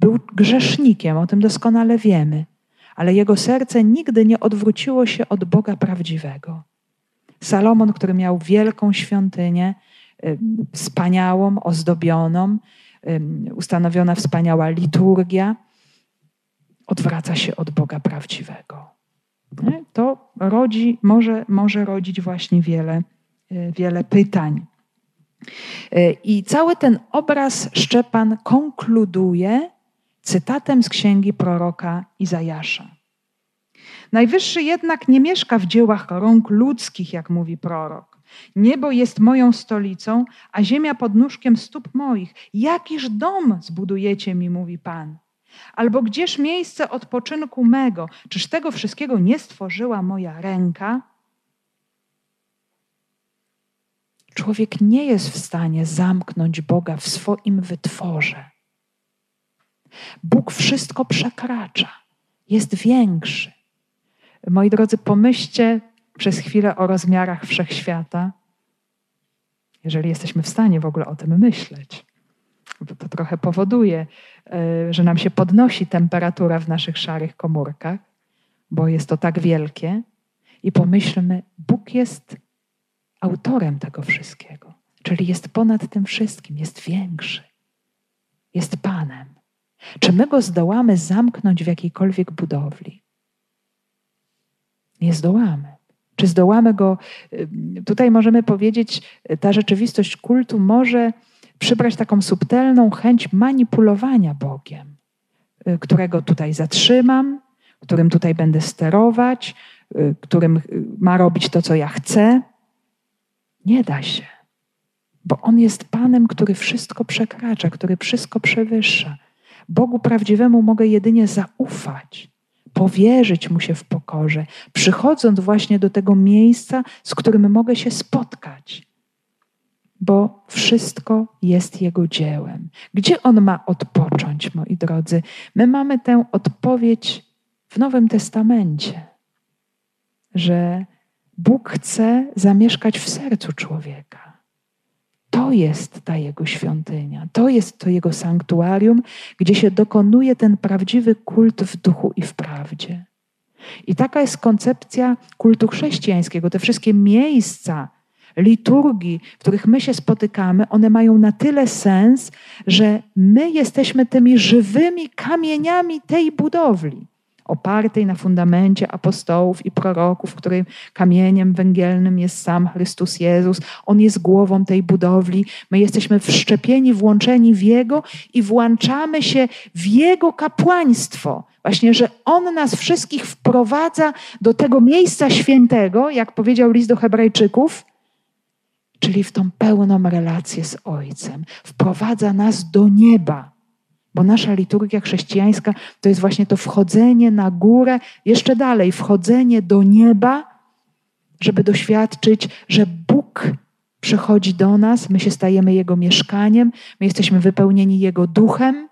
Był grzesznikiem, o tym doskonale wiemy, ale jego serce nigdy nie odwróciło się od Boga prawdziwego. Salomon, który miał wielką świątynię, wspaniałą, ozdobioną, ustanowiona wspaniała liturgia, odwraca się od Boga prawdziwego. To rodzi, może, może rodzić właśnie wiele, e, wiele pytań. I cały ten obraz Szczepan konkluduje cytatem z księgi proroka Izajasza. Najwyższy jednak nie mieszka w dziełach rąk ludzkich, jak mówi prorok. Niebo jest moją stolicą, a ziemia pod nóżkiem stóp moich. Jakiż dom zbudujecie mi, mówi Pan. Albo gdzież miejsce odpoczynku mego? Czyż tego wszystkiego nie stworzyła moja ręka? Człowiek nie jest w stanie zamknąć Boga w swoim wytworze. Bóg wszystko przekracza, jest większy. Moi drodzy, pomyślcie przez chwilę o rozmiarach wszechświata, jeżeli jesteśmy w stanie w ogóle o tym myśleć. To, trochę powoduje, e, że nam się podnosi temperatura w naszych szarych komórkach, bo jest to tak wielkie. I pomyślmy, Bóg jest autorem tego wszystkiego, czyli jest ponad tym wszystkim, jest większy, jest Panem. Czy my go zdołamy zamknąć w jakiejkolwiek budowli? Nie zdołamy. Czy zdołamy go, y, tutaj możemy powiedzieć, ta rzeczywistość kultu może przybrać taką subtelną chęć manipulowania Bogiem, y, którego tutaj zatrzymam, którym tutaj będę sterować, y, którym ma robić to, co ja chcę. Nie da się, bo On jest Panem, który wszystko przekracza, który wszystko przewyższa. Bogu prawdziwemu mogę jedynie zaufać, powierzyć Mu się w pokorze, przychodząc właśnie do tego miejsca, z którym mogę się spotkać, bo wszystko jest Jego dziełem. Gdzie On ma odpocząć, moi drodzy? My mamy tę odpowiedź w Nowym Testamencie, że Bóg chce zamieszkać w sercu człowieka. To jest ta Jego świątynia, to jest to Jego sanktuarium, gdzie się dokonuje ten prawdziwy kult w duchu i w prawdzie. I taka jest koncepcja kultu chrześcijańskiego. Te wszystkie miejsca, liturgii, w których my się spotykamy, one mają na tyle sens, że my jesteśmy tymi żywymi kamieniami tej budowli opartej na fundamencie apostołów i proroków, którym kamieniem węgielnym jest sam Chrystus Jezus. On jest głową tej budowli. My jesteśmy wszczepieni, włączeni w Jego i włączamy się w Jego kapłaństwo. Właśnie, że On nas wszystkich wprowadza do tego miejsca świętego, jak powiedział list do Hebrajczyków, czyli w tą pełną relację z Ojcem. Wprowadza nas do nieba. Bo nasza liturgia chrześcijańska to jest właśnie to wchodzenie na górę, jeszcze dalej, wchodzenie do nieba, żeby doświadczyć, że Bóg przychodzi do nas, my się stajemy Jego mieszkaniem, my jesteśmy wypełnieni Jego duchem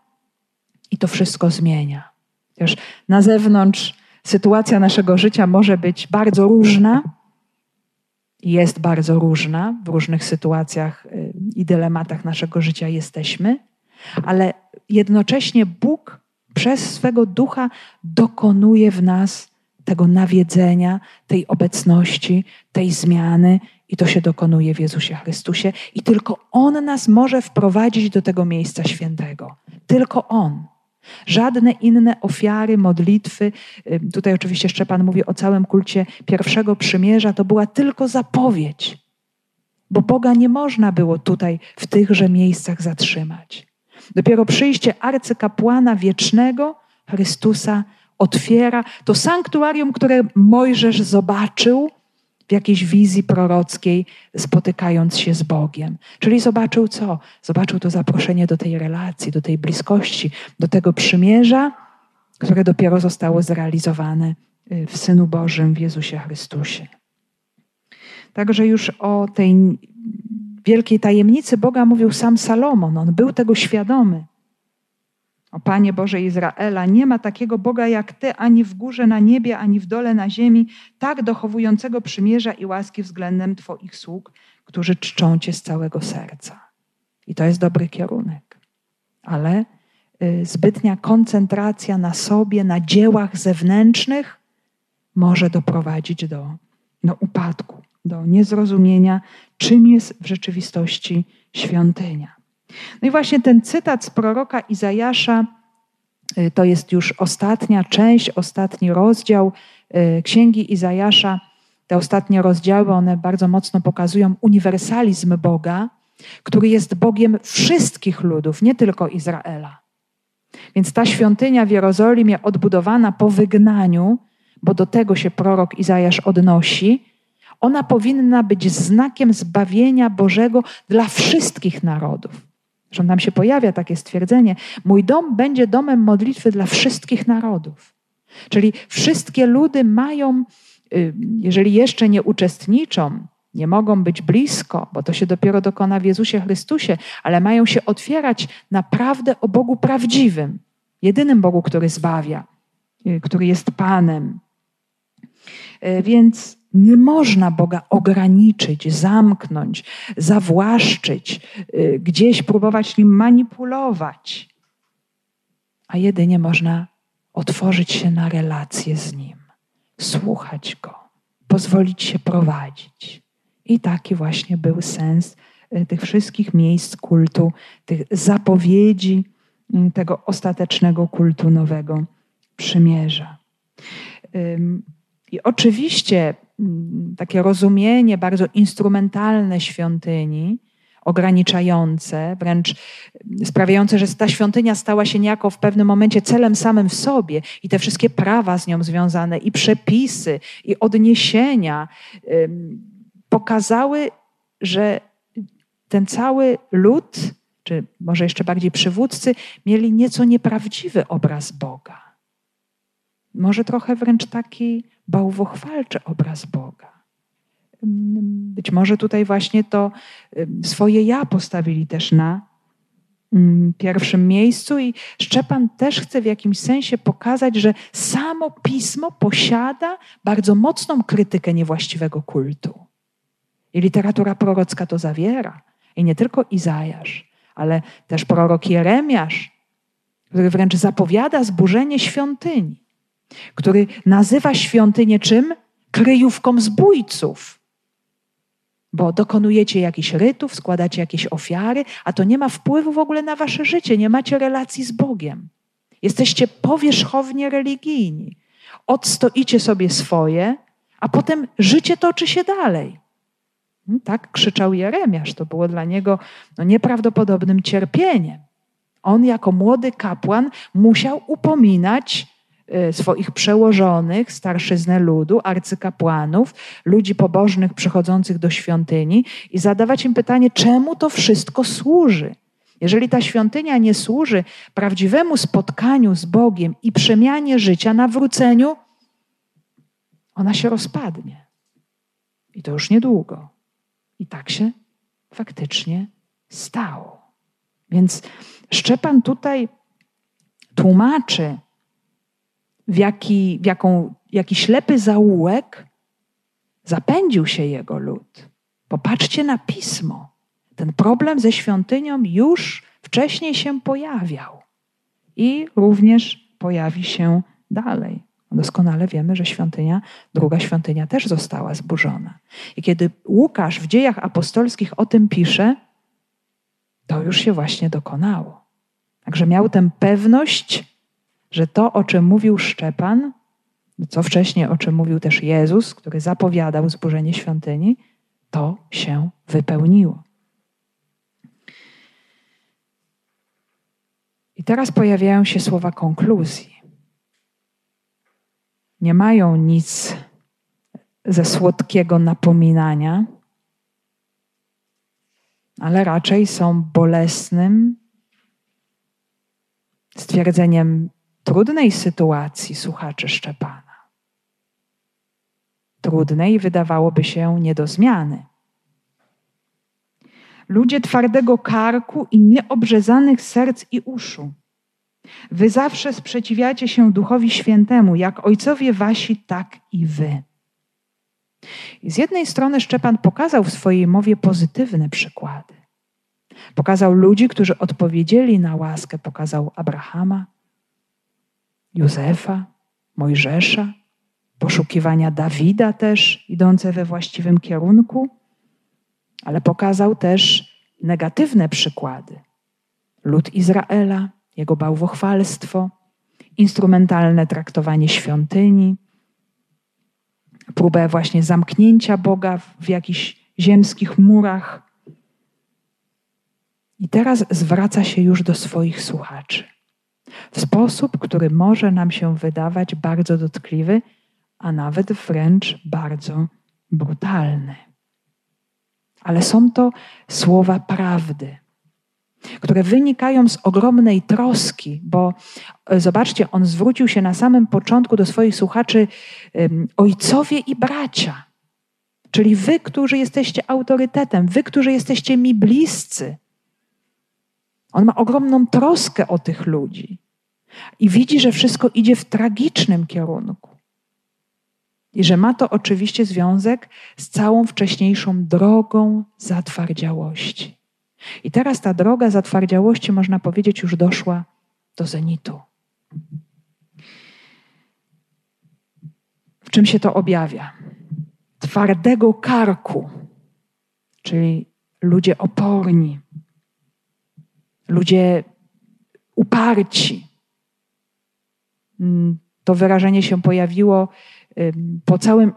i to wszystko zmienia. Też na zewnątrz sytuacja naszego życia może być bardzo różna, jest bardzo różna, w różnych sytuacjach y, i dylematach naszego życia jesteśmy, ale jednocześnie Bóg przez swego ducha dokonuje w nas tego nawiedzenia, tej obecności, tej zmiany, i to się dokonuje w Jezusie Chrystusie. I tylko On nas może wprowadzić do tego miejsca świętego. Tylko On. Żadne inne ofiary, modlitwy, tutaj oczywiście Szczepan mówi o całym kulcie pierwszego przymierza, to była tylko zapowiedź, bo Boga nie można było tutaj w tychże miejscach zatrzymać. Dopiero przyjście arcykapłana wiecznego, Chrystusa, otwiera to sanktuarium, które Mojżesz zobaczył w jakiejś wizji prorockiej, spotykając się z Bogiem. Czyli zobaczył co? Zobaczył to zaproszenie do tej relacji, do tej bliskości, do tego przymierza, które dopiero zostało zrealizowane y, w Synu Bożym, w Jezusie Chrystusie. Także już o tej wielkiej tajemnicy Boga mówił sam Salomon. On był tego świadomy. O Panie Boże Izraela, nie ma takiego Boga jak Ty ani w górze na niebie, ani w dole na ziemi, tak dochowującego przymierza i łaski względem Twoich sług, którzy czczą Cię z całego serca. I to jest dobry kierunek. Ale y, zbytnia koncentracja na sobie, na dziełach zewnętrznych może doprowadzić do, do upadku, do niezrozumienia, czym jest w rzeczywistości świątynia. No i właśnie ten cytat z proroka Izajasza, y, to jest już ostatnia część, ostatni rozdział y, Księgi Izajasza. Te ostatnie rozdziały, one bardzo mocno pokazują uniwersalizm Boga, który jest Bogiem wszystkich ludów, nie tylko Izraela. Więc ta świątynia w Jerozolimie odbudowana po wygnaniu, bo do tego się prorok Izajasz odnosi, ona powinna być znakiem zbawienia Bożego dla wszystkich narodów. Że nam się pojawia takie stwierdzenie: Mój dom będzie domem modlitwy dla wszystkich narodów. Czyli wszystkie ludy mają, y, jeżeli jeszcze nie uczestniczą, nie mogą być blisko, bo to się dopiero dokona w Jezusie Chrystusie, ale mają się otwierać naprawdę o Bogu prawdziwym, jedynym Bogu, który zbawia, y, który jest Panem. Y, więc nie można Boga ograniczyć, zamknąć, zawłaszczyć, y, gdzieś próbować nim manipulować, a jedynie można otworzyć się na relację z Nim, słuchać Go, pozwolić się prowadzić. I taki właśnie był sens y, tych wszystkich miejsc kultu, tych zapowiedzi y, tego ostatecznego kultu nowego przymierza. I oczywiście Mm, takie rozumienie bardzo instrumentalne świątyni, ograniczające, wręcz sprawiające, że ta świątynia stała się niejako w pewnym momencie celem samym w sobie i te wszystkie prawa z nią związane, i przepisy, i odniesienia pokazały, że ten cały lud, czy może jeszcze bardziej przywódcy, mieli nieco nieprawdziwy obraz Boga. Może trochę wręcz taki bałwochwalczy obraz Boga. Być może tutaj właśnie to swoje ja postawili też na pierwszym miejscu i Szczepan też chce w jakimś sensie pokazać, że samo pismo posiada bardzo mocną krytykę niewłaściwego kultu. I literatura prorocka to zawiera. I nie tylko Izajasz, ale też prorok Jeremiasz, który wręcz zapowiada zburzenie świątyni który nazywa świątynię czym? Kryjówką zbójców. Bo dokonujecie jakichś rytów, składacie jakieś ofiary, a to nie ma wpływu w ogóle na wasze życie, nie macie relacji z Bogiem. Jesteście powierzchownie religijni. Odstoicie sobie swoje, a potem życie toczy się dalej. Hmm, tak krzyczał Jeremiasz. To było dla niego no, nieprawdopodobnym cierpieniem. On jako młody kapłan musiał upominać swoich przełożonych, starszyznę ludu, arcykapłanów, ludzi pobożnych przychodzących do świątyni i zadawać im pytanie, czemu to wszystko służy. Jeżeli ta świątynia nie służy prawdziwemu spotkaniu z Bogiem i przemianie życia, nawróceniu, ona się rozpadnie. I to już niedługo. I tak się faktycznie stało. Więc Szczepan tutaj tłumaczy, w jaki, w jaką, jaki ślepy zaułek zapędził się jego lud. Popatrzcie na pismo. Ten problem ze świątynią już wcześniej się pojawiał i również pojawi się dalej. Doskonale wiemy, że świątynia, druga świątynia też została zburzona. I kiedy Łukasz w dziejach apostolskich o tym pisze, to już się właśnie dokonało. Także miał tę pewność, że to, o czym mówił Szczepan, co wcześniej o czym mówił też Jezus, który zapowiadał zburzenie świątyni, to się wypełniło. I teraz pojawiają się słowa konkluzji. Nie mają nic ze słodkiego napominania, ale raczej są bolesnym stwierdzeniem trudnej sytuacji słuchaczy Szczepana. Trudnej wydawałoby się nie do zmiany. Ludzie twardego karku i nieobrzezanych serc i uszu. Wy zawsze sprzeciwiacie się Duchowi Świętemu, jak ojcowie wasi, tak i wy. Z jednej strony Szczepan pokazał w swojej mowie pozytywne przykłady. Pokazał ludzi, którzy odpowiedzieli na łaskę, pokazał Abrahama, Józefa, Mojżesza, poszukiwania Dawida też idące we właściwym kierunku, ale pokazał też negatywne przykłady. Lud Izraela, jego bałwochwalstwo, instrumentalne traktowanie świątyni, próbę właśnie zamknięcia Boga w jakichś ziemskich murach. I teraz zwraca się już do swoich słuchaczy w sposób, który może nam się wydawać bardzo dotkliwy, a nawet wręcz bardzo brutalny. Ale są to słowa prawdy, które wynikają z ogromnej troski, bo e, zobaczcie, on zwrócił się na samym początku do swoich słuchaczy ojcowie i bracia. Czyli wy, którzy jesteście autorytetem, wy, którzy jesteście mi bliscy. On ma ogromną troskę o tych ludzi i widzi, że wszystko idzie w tragicznym kierunku. I że ma to oczywiście związek z całą wcześniejszą drogą zatwardziałości. I teraz ta droga zatwardziałości, można powiedzieć, już doszła do zenitu. W czym się to objawia? Twardego karku, czyli ludzie oporni, ludzie uparci. Mm, to wyrażenie się pojawiło po całym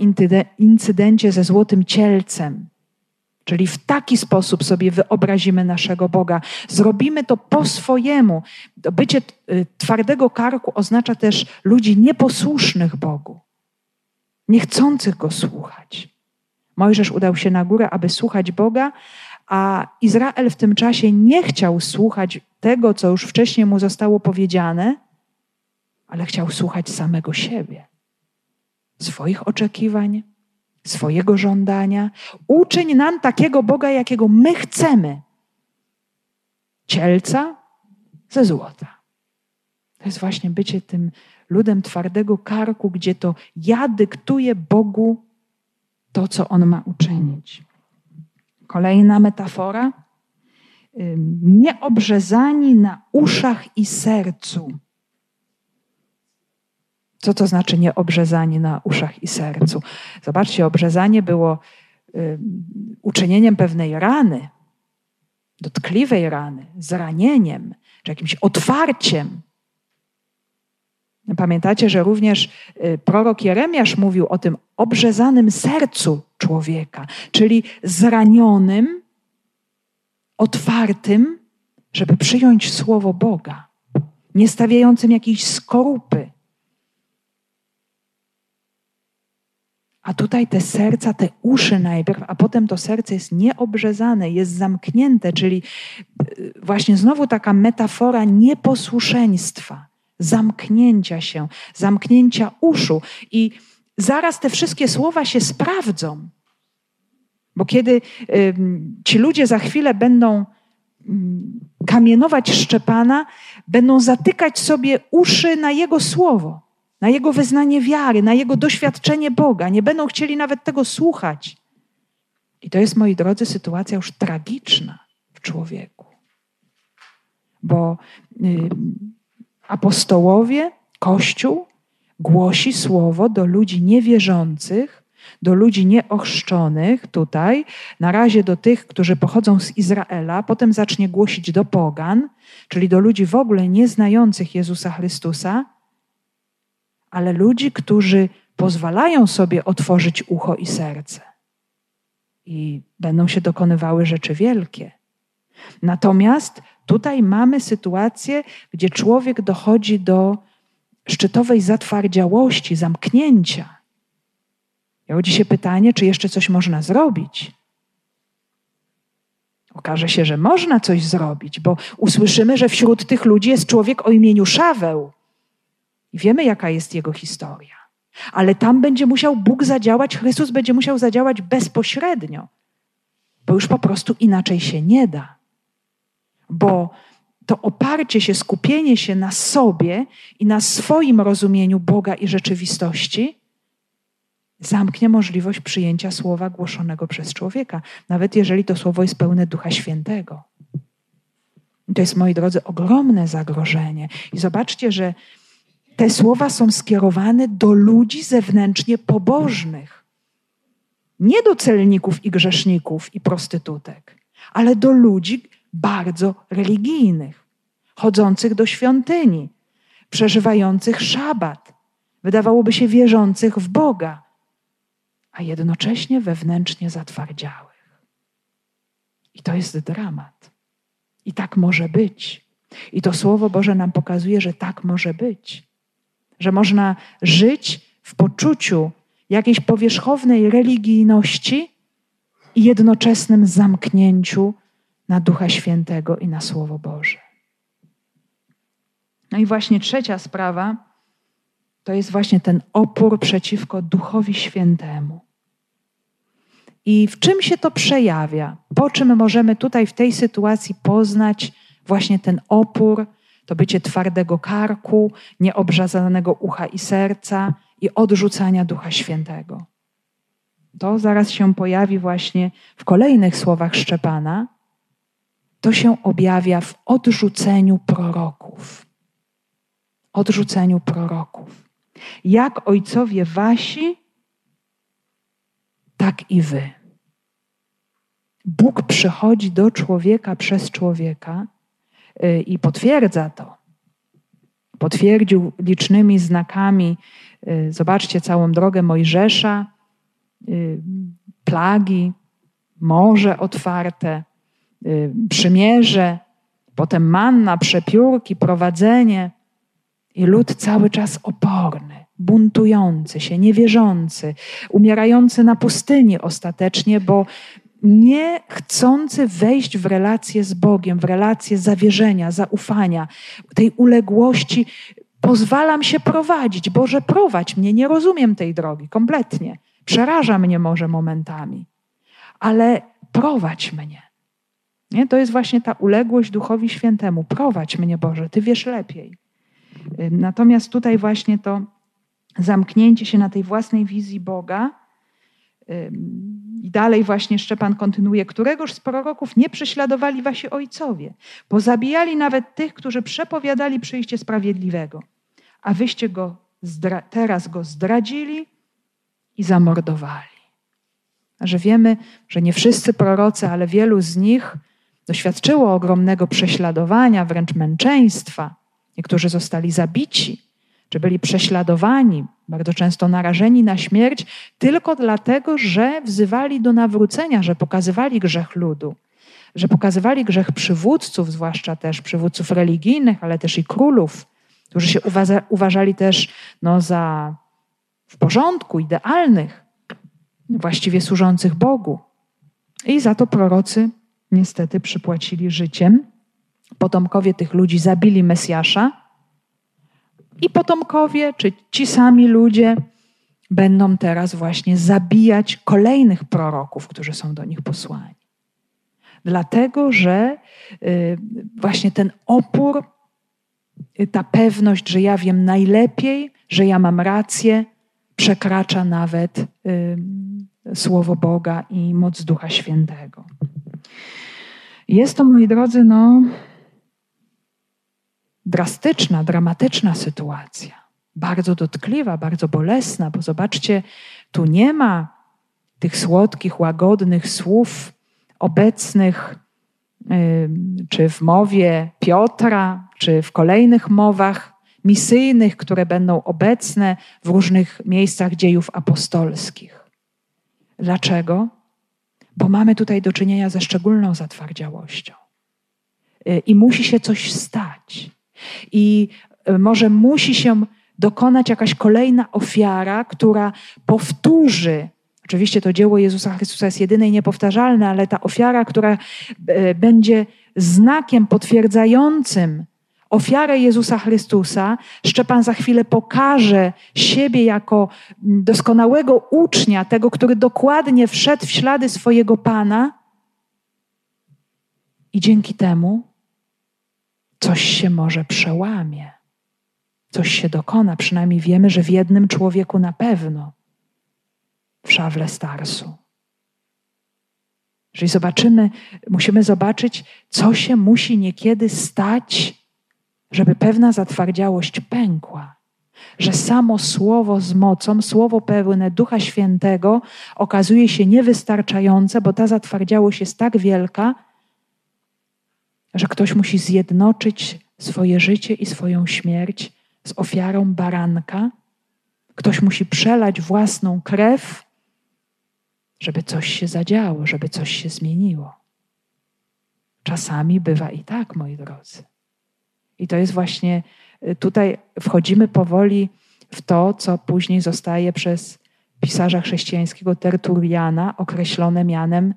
incydencie ze złotym cielcem. Czyli w taki sposób sobie wyobrazimy naszego Boga. Zrobimy to po swojemu. Bycie y, twardego karku oznacza też ludzi nieposłusznych Bogu, niechcących Go słuchać. Mojżesz udał się na górę, aby słuchać Boga, a Izrael w tym czasie nie chciał słuchać tego, co już wcześniej mu zostało powiedziane, ale chciał słuchać samego siebie, swoich oczekiwań, swojego żądania. Uczyń nam takiego Boga, jakiego my chcemy. Cielca ze złota. To jest właśnie bycie tym ludem twardego karku, gdzie to ja dyktuję Bogu to, co On ma uczynić. Kolejna metafora. Nieobrzezani na uszach i sercu. Co to znaczy nieobrzezanie na uszach i sercu? Zobaczcie, obrzezanie było uczynieniem pewnej rany, dotkliwej rany, zranieniem, czy jakimś otwarciem. Pamiętacie, że również y, prorok Jeremiasz mówił o tym obrzezanym sercu człowieka, czyli zranionym, otwartym, żeby przyjąć słowo Boga, nie stawiającym jakiejś skorupy, A tutaj te serca, te uszy najpierw, a potem to serce jest nieobrzezane, jest zamknięte, czyli y, właśnie znowu taka metafora nieposłuszeństwa, zamknięcia się, zamknięcia uszu. I zaraz te wszystkie słowa się sprawdzą. Bo kiedy ci ludzie za chwilę będą kamienować Szczepana, będą zatykać sobie uszy na jego słowo, na jego wyznanie wiary, na jego doświadczenie Boga. Nie będą chcieli nawet tego słuchać. I to jest, moi drodzy, sytuacja już tragiczna w człowieku. Bo y, apostołowie, Kościół głosi słowo do ludzi niewierzących, do ludzi nieochrzczonych tutaj, na razie do tych, którzy pochodzą z Izraela, potem zacznie głosić do pogan, czyli do ludzi w ogóle nieznających Jezusa Chrystusa, ale ludzi, którzy pozwalają sobie otworzyć ucho i serce. I będą się dokonywały rzeczy wielkie. Natomiast tutaj mamy sytuację, gdzie człowiek dochodzi do szczytowej zatwardziałości, zamknięcia. Rodzi się pytanie, czy jeszcze coś można zrobić. Okaże się, że można coś zrobić, bo usłyszymy, że wśród tych ludzi jest człowiek o imieniu Szaweł. I wiemy, jaka jest jego historia. Ale tam będzie musiał Bóg zadziałać, Chrystus będzie musiał zadziałać bezpośrednio, bo już po prostu inaczej się nie da. Bo to oparcie się, skupienie się na sobie i na swoim rozumieniu Boga i rzeczywistości zamknie możliwość przyjęcia słowa głoszonego przez człowieka, nawet jeżeli to słowo jest pełne Ducha Świętego. I to jest, moi drodzy, ogromne zagrożenie. I zobaczcie, że te słowa są skierowane do ludzi zewnętrznie pobożnych. Nie do celników i grzeszników i prostytutek, ale do ludzi bardzo religijnych, chodzących do świątyni, przeżywających szabat, wydawałoby się wierzących w Boga, a jednocześnie wewnętrznie zatwardziałych. I to jest dramat. I tak może być. I to Słowo Boże nam pokazuje, że tak może być. Że można żyć w poczuciu jakiejś powierzchownej religijności i jednoczesnym zamknięciu na Ducha Świętego i na Słowo Boże. No i właśnie trzecia sprawa to jest właśnie ten opór przeciwko Duchowi Świętemu. I w czym się to przejawia? Po czym możemy tutaj w tej sytuacji poznać właśnie ten opór, to bycie twardego karku, nieobrzazanego ucha i serca i odrzucania Ducha Świętego? To zaraz się pojawi właśnie w kolejnych słowach Szczepana. To się objawia w odrzuceniu proroków. Odrzuceniu proroków. Jak ojcowie wasi, tak i wy. Bóg przychodzi do człowieka przez człowieka y, i potwierdza to. Potwierdził licznymi znakami. Y, zobaczcie całą drogę Mojżesza, y, plagi, morze otwarte, przymierze, potem manna, przepiórki, prowadzenie. I lud cały czas oporny, buntujący się, niewierzący, umierający na pustyni ostatecznie, bo nie chcący wejść w relację z Bogiem, w relację zawierzenia, zaufania, tej uległości. Pozwalam się prowadzić. Boże, prowadź mnie. Nie rozumiem tej drogi kompletnie. Przeraża mnie może momentami, ale prowadź mnie. Nie? To jest właśnie ta uległość Duchowi Świętemu. Prowadź mnie, Boże, Ty wiesz lepiej. Natomiast tutaj właśnie to zamknięcie się na tej własnej wizji Boga. I dalej właśnie Szczepan kontynuuje, któregoż z proroków nie prześladowali wasi ojcowie, pozabijali nawet tych, którzy przepowiadali przyjście sprawiedliwego, a wyście go teraz go zdradzili i zamordowali. A że wiemy, że nie wszyscy prorocy, ale wielu z nich doświadczyło ogromnego prześladowania, wręcz męczeństwa. Niektórzy zostali zabici, czy byli prześladowani, bardzo często narażeni na śmierć, tylko dlatego, że wzywali do nawrócenia, że pokazywali grzech ludu, że pokazywali grzech przywódców, zwłaszcza też przywódców religijnych, ale też i królów, którzy się uważa, uważali też no, za w porządku, idealnych, właściwie służących Bogu. I za to prorocy niestety przypłacili życiem potomkowie tych ludzi zabili Mesjasza i potomkowie, czy ci sami ludzie, będą teraz właśnie zabijać kolejnych proroków, którzy są do nich posłani. Dlatego, że y, właśnie ten opór, y, ta pewność, że ja wiem najlepiej, że ja mam rację, przekracza nawet słowo Boga i moc Ducha Świętego. Jest to, moi drodzy, no, drastyczna, dramatyczna sytuacja. Bardzo dotkliwa, bardzo bolesna, bo zobaczcie, tu nie ma tych słodkich, łagodnych słów obecnych, czy w mowie Piotra, czy w kolejnych mowach misyjnych, które będą obecne w różnych miejscach dziejów apostolskich. Dlaczego? Bo mamy tutaj do czynienia ze szczególną zatwardziałością. Y, I musi się coś stać. I y, może musi się dokonać jakaś kolejna ofiara, która powtórzy Oczywiście to dzieło Jezusa Chrystusa jest jedyne i niepowtarzalne, ale ta ofiara, która e, będzie znakiem potwierdzającym ofiarę Jezusa Chrystusa, Szczepan za chwilę pokaże siebie jako doskonałego ucznia, tego, który dokładnie wszedł w ślady swojego Pana, i dzięki temu coś się może przełamie, coś się dokona. Przynajmniej wiemy, że w jednym człowieku na pewno w szawle starsu. Jeżeli zobaczymy, musimy zobaczyć, co się musi niekiedy stać, żeby pewna zatwardziałość pękła. Że samo słowo z mocą, słowo pełne Ducha Świętego okazuje się niewystarczające, bo ta zatwardziałość jest tak wielka, że ktoś musi zjednoczyć swoje życie i swoją śmierć z ofiarą baranka. Ktoś musi przelać własną krew żeby coś się zadziało, żeby coś się zmieniło. Czasami bywa i tak, moi drodzy. I to jest właśnie y, tutaj wchodzimy powoli w to, co później zostaje przez pisarza chrześcijańskiego Tertuliana określone mianem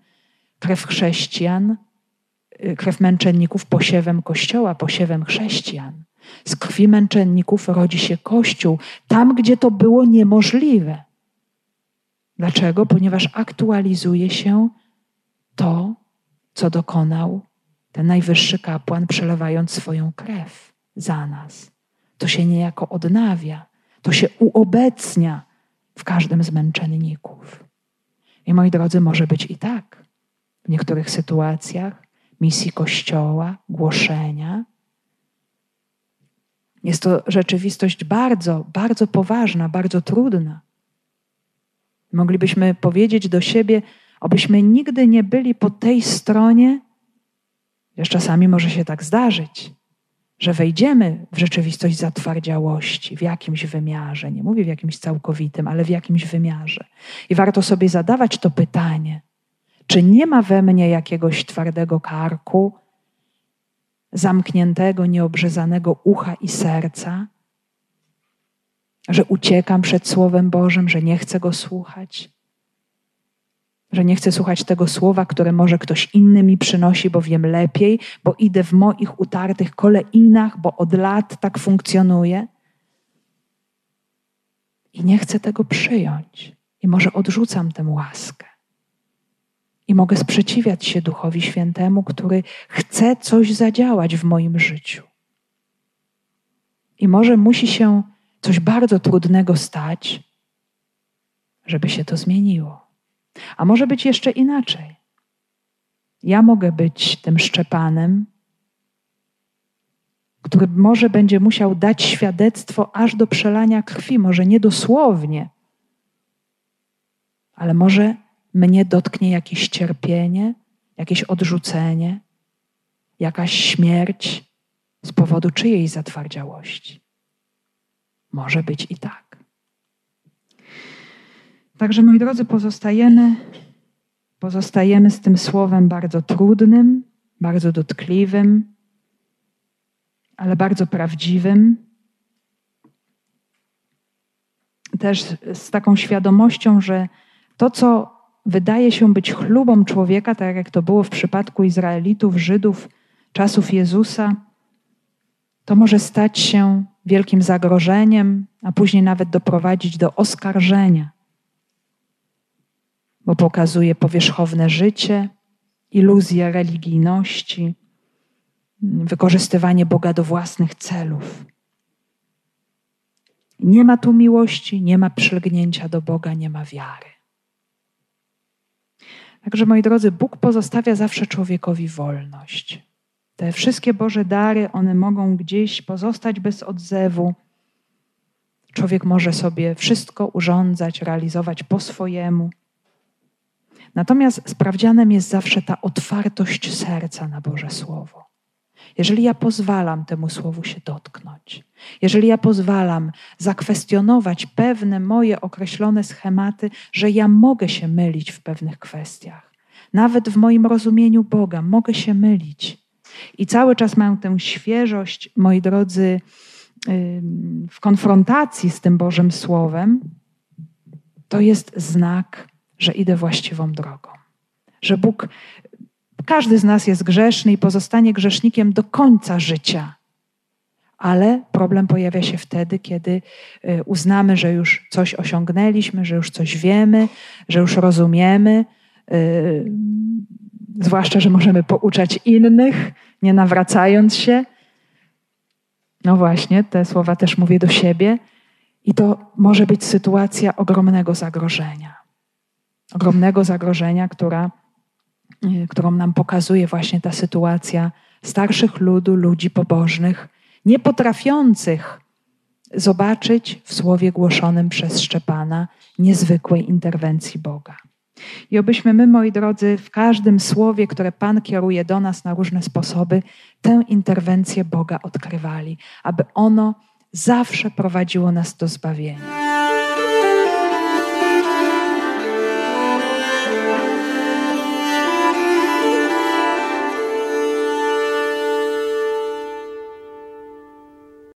krew chrześcijan, y, krew męczenników posiewem Kościoła, posiewem chrześcijan. Z krwi męczenników rodzi się Kościół, tam gdzie to było niemożliwe. Dlaczego? Ponieważ aktualizuje się to, co dokonał ten najwyższy kapłan, przelewając swoją krew za nas. To się niejako odnawia, to się uobecnia w każdym z męczenników. I moi drodzy, może być i tak. W niektórych sytuacjach misji Kościoła, głoszenia. Jest to rzeczywistość bardzo, bardzo poważna, bardzo trudna. Moglibyśmy powiedzieć do siebie, obyśmy nigdy nie byli po tej stronie, chociaż czasami może się tak zdarzyć, że wejdziemy w rzeczywistość zatwardziałości w jakimś wymiarze, nie mówię w jakimś całkowitym, ale w jakimś wymiarze. I warto sobie zadawać to pytanie, czy nie ma we mnie jakiegoś twardego karku, zamkniętego, nieobrzezanego ucha i serca, że uciekam przed Słowem Bożym, że nie chcę go słuchać, że nie chcę słuchać tego słowa, które może ktoś inny mi przynosi, bo wiem lepiej, bo idę w moich utartych kolejnach, bo od lat tak funkcjonuje. I nie chcę tego przyjąć. I może odrzucam tę łaskę. I mogę sprzeciwiać się Duchowi Świętemu, który chce coś zadziałać w moim życiu. I może musi się coś bardzo trudnego stać, żeby się to zmieniło. A może być jeszcze inaczej. Ja mogę być tym szczepanem, który może będzie musiał dać świadectwo aż do przelania krwi, może nie dosłownie, ale może mnie dotknie jakieś cierpienie, jakieś odrzucenie, jakaś śmierć z powodu czyjej zatwardziałości. Może być i tak. Także, moi drodzy, pozostajemy, pozostajemy z tym słowem bardzo trudnym, bardzo dotkliwym, ale bardzo prawdziwym. Też z taką świadomością, że to, co wydaje się być chlubą człowieka, tak jak to było w przypadku Izraelitów, Żydów, czasów Jezusa, to może stać się wielkim zagrożeniem, a później nawet doprowadzić do oskarżenia, bo pokazuje powierzchowne życie, iluzję religijności, wykorzystywanie Boga do własnych celów. Nie ma tu miłości, nie ma przylgnięcia do Boga, nie ma wiary. Także, moi drodzy, Bóg pozostawia zawsze człowiekowi wolność. Te wszystkie Boże dary, one mogą gdzieś pozostać bez odzewu. Człowiek może sobie wszystko urządzać, realizować po swojemu. Natomiast sprawdzianem jest zawsze ta otwartość serca na Boże Słowo. Jeżeli ja pozwalam temu słowu się dotknąć, jeżeli ja pozwalam zakwestionować pewne moje określone schematy, że ja mogę się mylić w pewnych kwestiach, nawet w moim rozumieniu Boga, mogę się mylić. I cały czas mam tę świeżość, moi drodzy, w konfrontacji z tym Bożym Słowem, to jest znak, że idę właściwą drogą. Że Bóg każdy z nas jest grzeszny i pozostanie grzesznikiem do końca życia. Ale problem pojawia się wtedy, kiedy y, uznamy, że już coś osiągnęliśmy, że już coś wiemy, że już rozumiemy, y, zwłaszcza, że możemy pouczać innych, nie nawracając się. No właśnie, te słowa też mówię do siebie. I to może być sytuacja ogromnego zagrożenia. Ogromnego zagrożenia, która Y, którą nam pokazuje właśnie ta sytuacja starszych ludu, ludzi pobożnych, nie potrafiących zobaczyć w słowie głoszonym przez Szczepana niezwykłej interwencji Boga. I obyśmy my, moi drodzy, w każdym słowie, które Pan kieruje do nas na różne sposoby, tę interwencję Boga odkrywali, aby ono zawsze prowadziło nas do zbawienia.